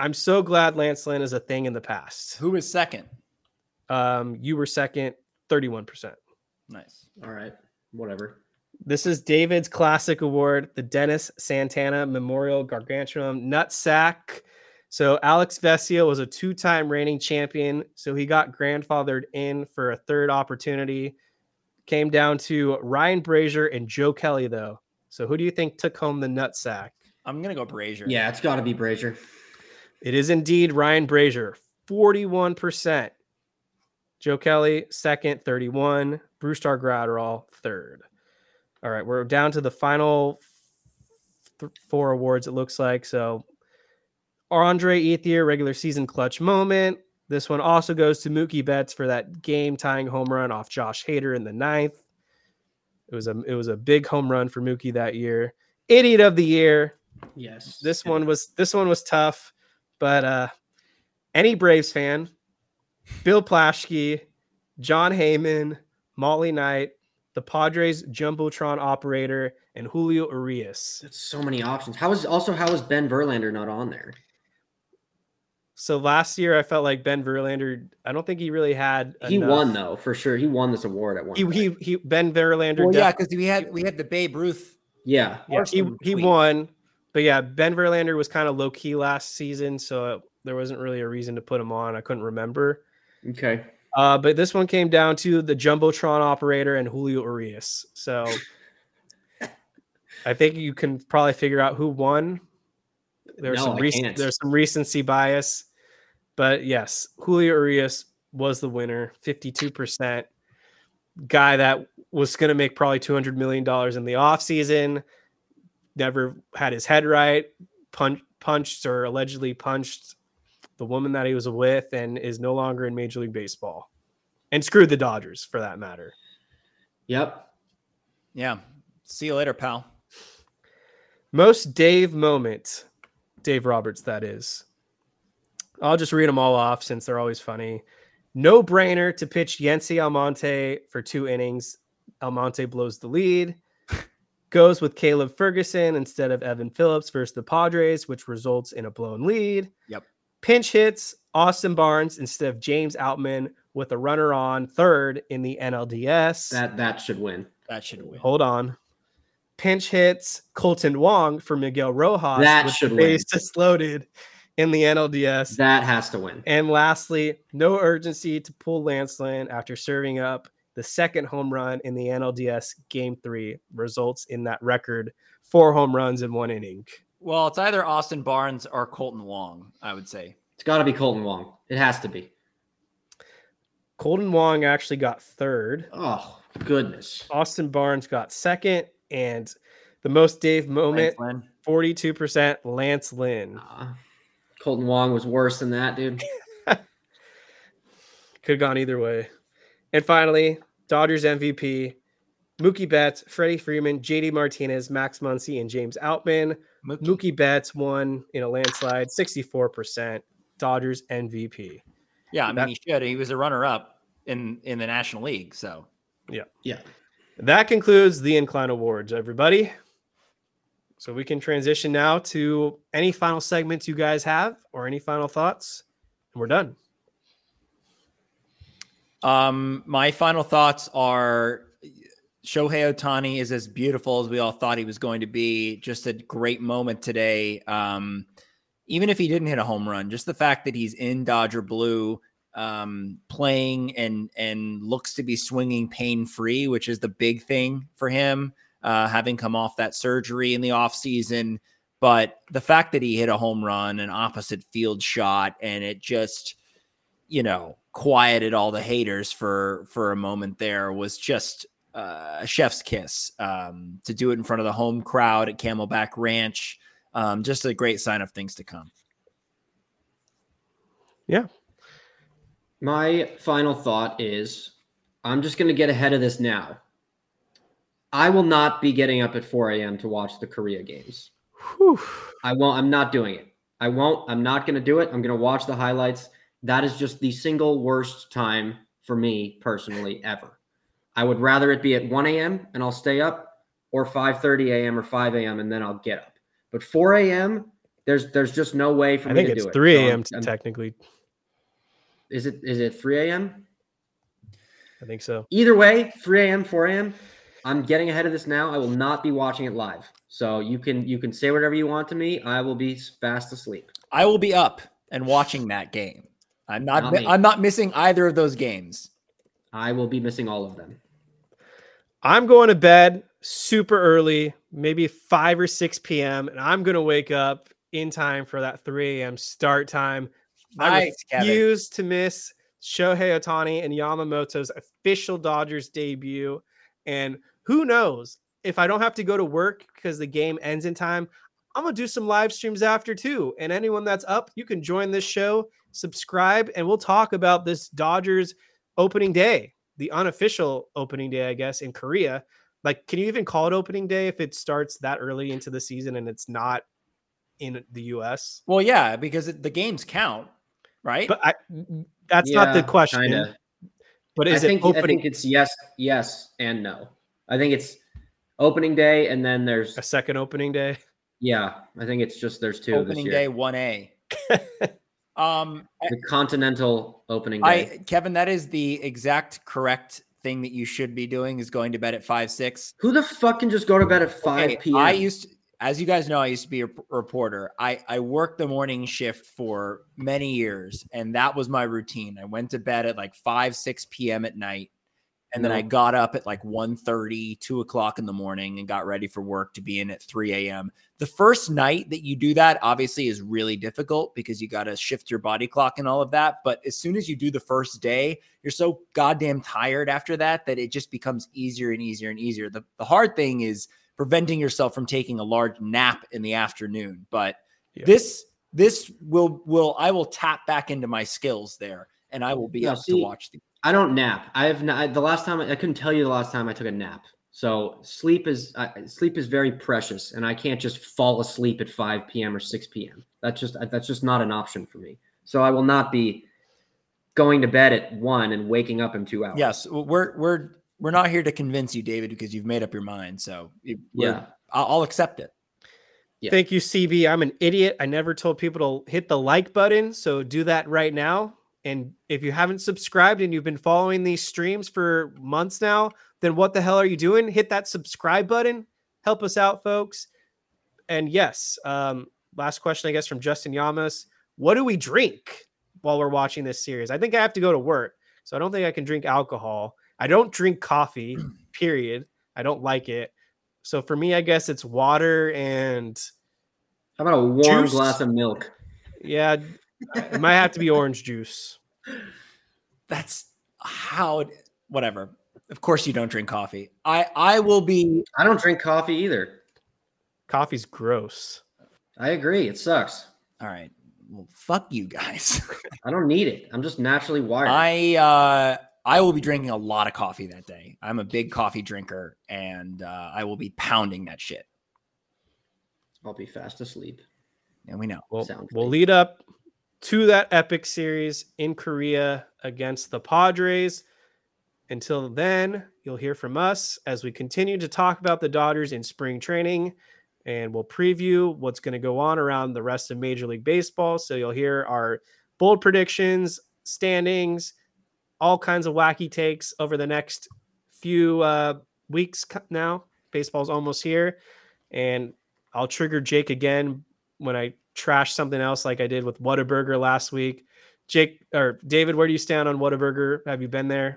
Speaker 4: I- I'm so glad Lance Lynn is a thing in the past.
Speaker 6: Who was second?
Speaker 4: Um, you were second, 31%.
Speaker 6: Nice.
Speaker 5: All right, whatever.
Speaker 4: This is David's classic award, the Dennis Santana Memorial Gargantuan Nut Sack. So Alex Vesia was a two-time reigning champion, so he got grandfathered in for a third opportunity. Came down to Ryan Brasier and Joe Kelly, though. So who do you think took home the nut sack?
Speaker 6: I'm gonna go Brasier.
Speaker 5: Yeah, it's got to be Brasier.
Speaker 4: It is indeed Ryan Brasier, 41%. Joe Kelly, second, 31. Brusdar Graterol, third. All right, we're down to the final th- four awards, it looks like. So, Andre Ethier, regular season clutch moment. This one also goes to Mookie Betts for that game tying home run off Josh Hader in the ninth. It was a it was a big home run for Mookie that year. Idiot of the year,
Speaker 5: Yes.
Speaker 4: this one was this one was tough, but uh any Braves fan, Bill Plaschke, Jon Heyman, Molly Knight, the Padres jumbotron operator, and Julio Urias.
Speaker 5: That's so many options. How is also how is Ben Verlander not on there?
Speaker 4: So last year, I felt like Ben Verlander. I don't think he really had.
Speaker 5: He
Speaker 4: enough-
Speaker 5: won though, for sure. He won this award at one.
Speaker 4: He he, he Ben Verlander.
Speaker 6: Well, yeah, because we had we had the Babe Ruth.
Speaker 5: yeah.
Speaker 4: yeah, he he
Speaker 6: tweet.
Speaker 4: won. But yeah, Ben Verlander was kind of low key last season, so there wasn't really a reason to put him on. I couldn't remember.
Speaker 5: Okay.
Speaker 4: Uh, but this one came down to the jumbotron operator and Julio Urias. So I think you can probably figure out who won. There's
Speaker 5: No,
Speaker 4: some
Speaker 5: I
Speaker 4: there's some recency bias, but yes, Julio Urias was the winner, 52%. Guy that was going to make probably 200 million dollars in the offseason, never had his head right, punch, punched or allegedly punched the woman that he was with and is no longer in Major League Baseball. And screwed the Dodgers for that matter.
Speaker 5: Yep.
Speaker 6: Yeah. See you later, pal.
Speaker 4: Most Dave moment, Dave Roberts, that is. I'll just read them all off since they're always funny. No brainer to pitch Yency Almonte for two innings. Almonte blows the lead. Goes with Caleb Ferguson instead of Evan Phillips versus the Padres, which results in a blown lead.
Speaker 6: Yep.
Speaker 4: Pinch hits Austin Barnes instead of James Outman with a runner on third in the NLDS.
Speaker 5: That that should win.
Speaker 6: That should win.
Speaker 4: Hold on. Pinch hits Kolten Wong for Miguel Rojas.
Speaker 5: That
Speaker 4: with
Speaker 5: should
Speaker 4: the
Speaker 5: win.
Speaker 4: bases loaded in the NLDS.
Speaker 5: That has to win.
Speaker 4: and lastly, no urgency to pull Lance Lynn after serving up the second home run in the NLDS Game Three results in that record four home runs in one inning.
Speaker 6: Well, it's either Austin Barnes or Kolten Wong, I would say.
Speaker 5: It's got to be Kolten Wong. It has to be.
Speaker 4: Kolten Wong actually got third.
Speaker 5: Oh goodness.
Speaker 4: Austin Barnes got second, and the most Dave moment,
Speaker 6: Lance
Speaker 4: forty-two percent, Lance Lynn.
Speaker 5: Uh, Colton Wong was worse than that, dude.
Speaker 4: Could have gone either way. And finally, Dodgers MVP, Mookie Betts, Freddie Freeman, JD Martinez, Max Muncy, and James Outman.
Speaker 6: Mookie.
Speaker 4: Mookie Betts won in a landslide, 64%. Dodgers MVP.
Speaker 6: Yeah, I mean
Speaker 4: That-
Speaker 6: he should. He was a runner-up in in the National League. So
Speaker 5: Yeah. Yeah.
Speaker 4: That concludes the Incline Awards, everybody. So we can transition now to any final segments you guys have or any final thoughts. And we're done.
Speaker 6: Um, my final thoughts are Shohei Ohtani is as beautiful as we all thought he was going to be. Just a great moment today. Um, even if he didn't hit a home run, just the fact that he's in Dodger blue, um, playing and and looks to be swinging pain free, which is the big thing for him, uh, having come off that surgery in the off season. But the fact that he hit a home run, an opposite field shot, and it just, you know, quieted all the haters for for a moment there was just uh, a chef's kiss um, to do it in front of the home crowd at Camelback Ranch. Um, just a great sign of things to come.
Speaker 4: Yeah.
Speaker 5: My final thought is I'm just going to get ahead of this now. I will not be getting up at 4 a.m. to watch the Korea games.
Speaker 4: Whew.
Speaker 5: I won't. I'm not doing it. I won't. I'm not going to do it. I'm going to watch the highlights. That is just the single worst time for me personally ever. I would rather it be at 1 a.m. and I'll stay up, or 5:30 a.m. or 5 a.m. and then I'll get up. But 4 a.m. There's there's just no way for
Speaker 4: I
Speaker 5: me
Speaker 4: think
Speaker 5: to
Speaker 4: it's
Speaker 5: do it.
Speaker 4: 3
Speaker 5: So I'm-
Speaker 4: a.m.
Speaker 5: I'm-
Speaker 4: technically.
Speaker 5: Is it is it 3 a.m.?
Speaker 4: I think so.
Speaker 5: Either way, 3 a.m., 4 a.m. I'm getting ahead of this now. I will not be watching it live. So you can you can say whatever you want to me. I will be fast asleep.
Speaker 6: I will be up and watching that game. I'm not.
Speaker 5: Not me.
Speaker 6: I'm not missing either of those games.
Speaker 5: I will be missing all of them.
Speaker 4: I'm going to bed super early, maybe 5 or 6 p.m., and I'm going to wake up in time for that 3 a.m. start time. I
Speaker 6: Nice, Kevin.
Speaker 4: refuse to miss Shohei Ohtani and Yamamoto's official Dodgers debut. And who knows if I don't have to go to work because the game ends in time, I'm going to do some live streams after too. And anyone that's up, you can join this show, subscribe, and we'll talk about this Dodgers opening day, the unofficial opening day, I guess, in Korea. Like, can you even call it opening day if it starts that early into the season and it's not in the US?
Speaker 6: Well, yeah, because it, the games count, right?
Speaker 4: But I, that's not the question.
Speaker 5: kinda.
Speaker 4: But
Speaker 5: I
Speaker 4: is
Speaker 5: think
Speaker 4: it opening
Speaker 5: I think it's yes, yes, and no. I think it's opening day, and then there's
Speaker 4: a second opening day?
Speaker 5: yeah. I think it's just there's two
Speaker 6: opening
Speaker 5: this
Speaker 6: day one A. um,
Speaker 5: The continental opening day.
Speaker 6: I Kevin, that is the exact correct thing that you should be doing. Is going to bed at five six.
Speaker 5: Who the fuck can just go to bed at five
Speaker 6: Okay,
Speaker 5: p.m.?
Speaker 6: I used, to, as you guys know, I used to be a reporter. I I worked the morning shift for many years, and that was my routine. I went to bed at like five six p.m. at night, and then I got up at like 1.30, 2 o'clock in the morning, and got ready for work to be in at three a.m. The first night that you do that, obviously, is really difficult because you got to shift your body clock and all of that. But as soon as you do the first day, you're so goddamn tired after that that it just becomes easier and easier and easier. The, the hard thing is preventing yourself from taking a large nap in the afternoon. But
Speaker 4: Yeah.
Speaker 6: this this will will I will tap back into my skills there and I will be
Speaker 5: Yeah,
Speaker 6: up to watch the
Speaker 5: I don't nap. I have not. The last time I, I couldn't tell you the last time I took a nap. So sleep is I sleep is very precious, and I can't just fall asleep at 5 p.m. or 6 p.m. That's just that's just not an option for me. So I will not be going to bed at one and waking up in two hours.
Speaker 6: Yes, we're we're we're not here to convince you, David, because you've made up your mind. So
Speaker 5: Yeah.
Speaker 6: I'll, I'll accept it.
Speaker 5: Yeah.
Speaker 4: Thank you, CB. I'm an idiot. I never told people to hit the like button. So do that right now. And if you haven't subscribed and you've been following these streams for months now, then what the hell are you doing? Hit that subscribe button. Help us out, folks. And yes, um, last question, I guess, from Justin Yamas. What do we drink while we're watching this series? I think I have to go to work. So I don't think I can drink alcohol. I don't drink coffee, period. I don't like it. So for me, I guess it's water and
Speaker 5: How about a warm
Speaker 4: Juice?
Speaker 5: glass of milk?
Speaker 4: yeah, it might have to be orange juice.
Speaker 6: That's how. it- Whatever. Of course, you don't drink coffee. I I will be.
Speaker 5: I don't drink coffee either.
Speaker 4: Coffee's gross.
Speaker 5: I agree. It sucks.
Speaker 6: All right. Well, fuck you guys.
Speaker 5: I don't need it. I'm just naturally wired.
Speaker 6: I uh I will be drinking a lot of coffee that day. I'm a big coffee drinker, and uh, I will be pounding that shit.
Speaker 5: I'll be fast asleep.
Speaker 6: And we know.
Speaker 4: Well,
Speaker 5: Sounds
Speaker 4: we'll lead up to that epic series in Korea against the Padres. Until then, you'll hear from us as we continue to talk about the Dodgers in spring training and we'll preview what's going to go on around the rest of Major League Baseball. So you'll hear our bold predictions, standings, all kinds of wacky takes over the next few uh, weeks now. Baseball's almost here. And I'll trigger Jake again when I trash something else like I did with Whataburger last week. Jake or David, where do you stand on Whataburger? Have you been there?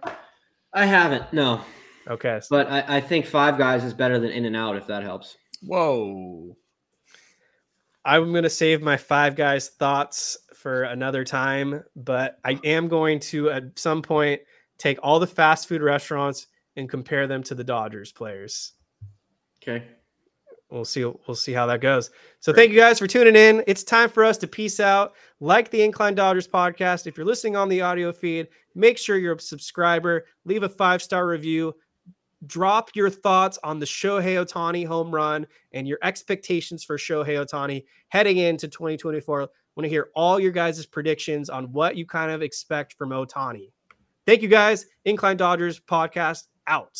Speaker 5: I haven't, no.
Speaker 4: Okay. so-
Speaker 5: But I, I think Five Guys is better than In and Out, if that helps.
Speaker 6: Whoa.
Speaker 4: I'm going to save my five guys thoughts for another time, but I am going to at some point take all the fast food restaurants and compare them to the Dodgers players.
Speaker 5: Okay.
Speaker 4: We'll see. We'll see how that goes. So thank you guys for tuning in. It's time for us to peace out. Like the Incline Dodgers podcast. If you're listening on the audio feed, make sure you're a subscriber. Leave a five star review. Drop your thoughts on the Shohei Ohtani home run and your expectations for Shohei Ohtani heading into 2024. I want to hear all your guys' predictions on what you kind of expect from Ohtani. Thank you guys. Incline Dodgers podcast out.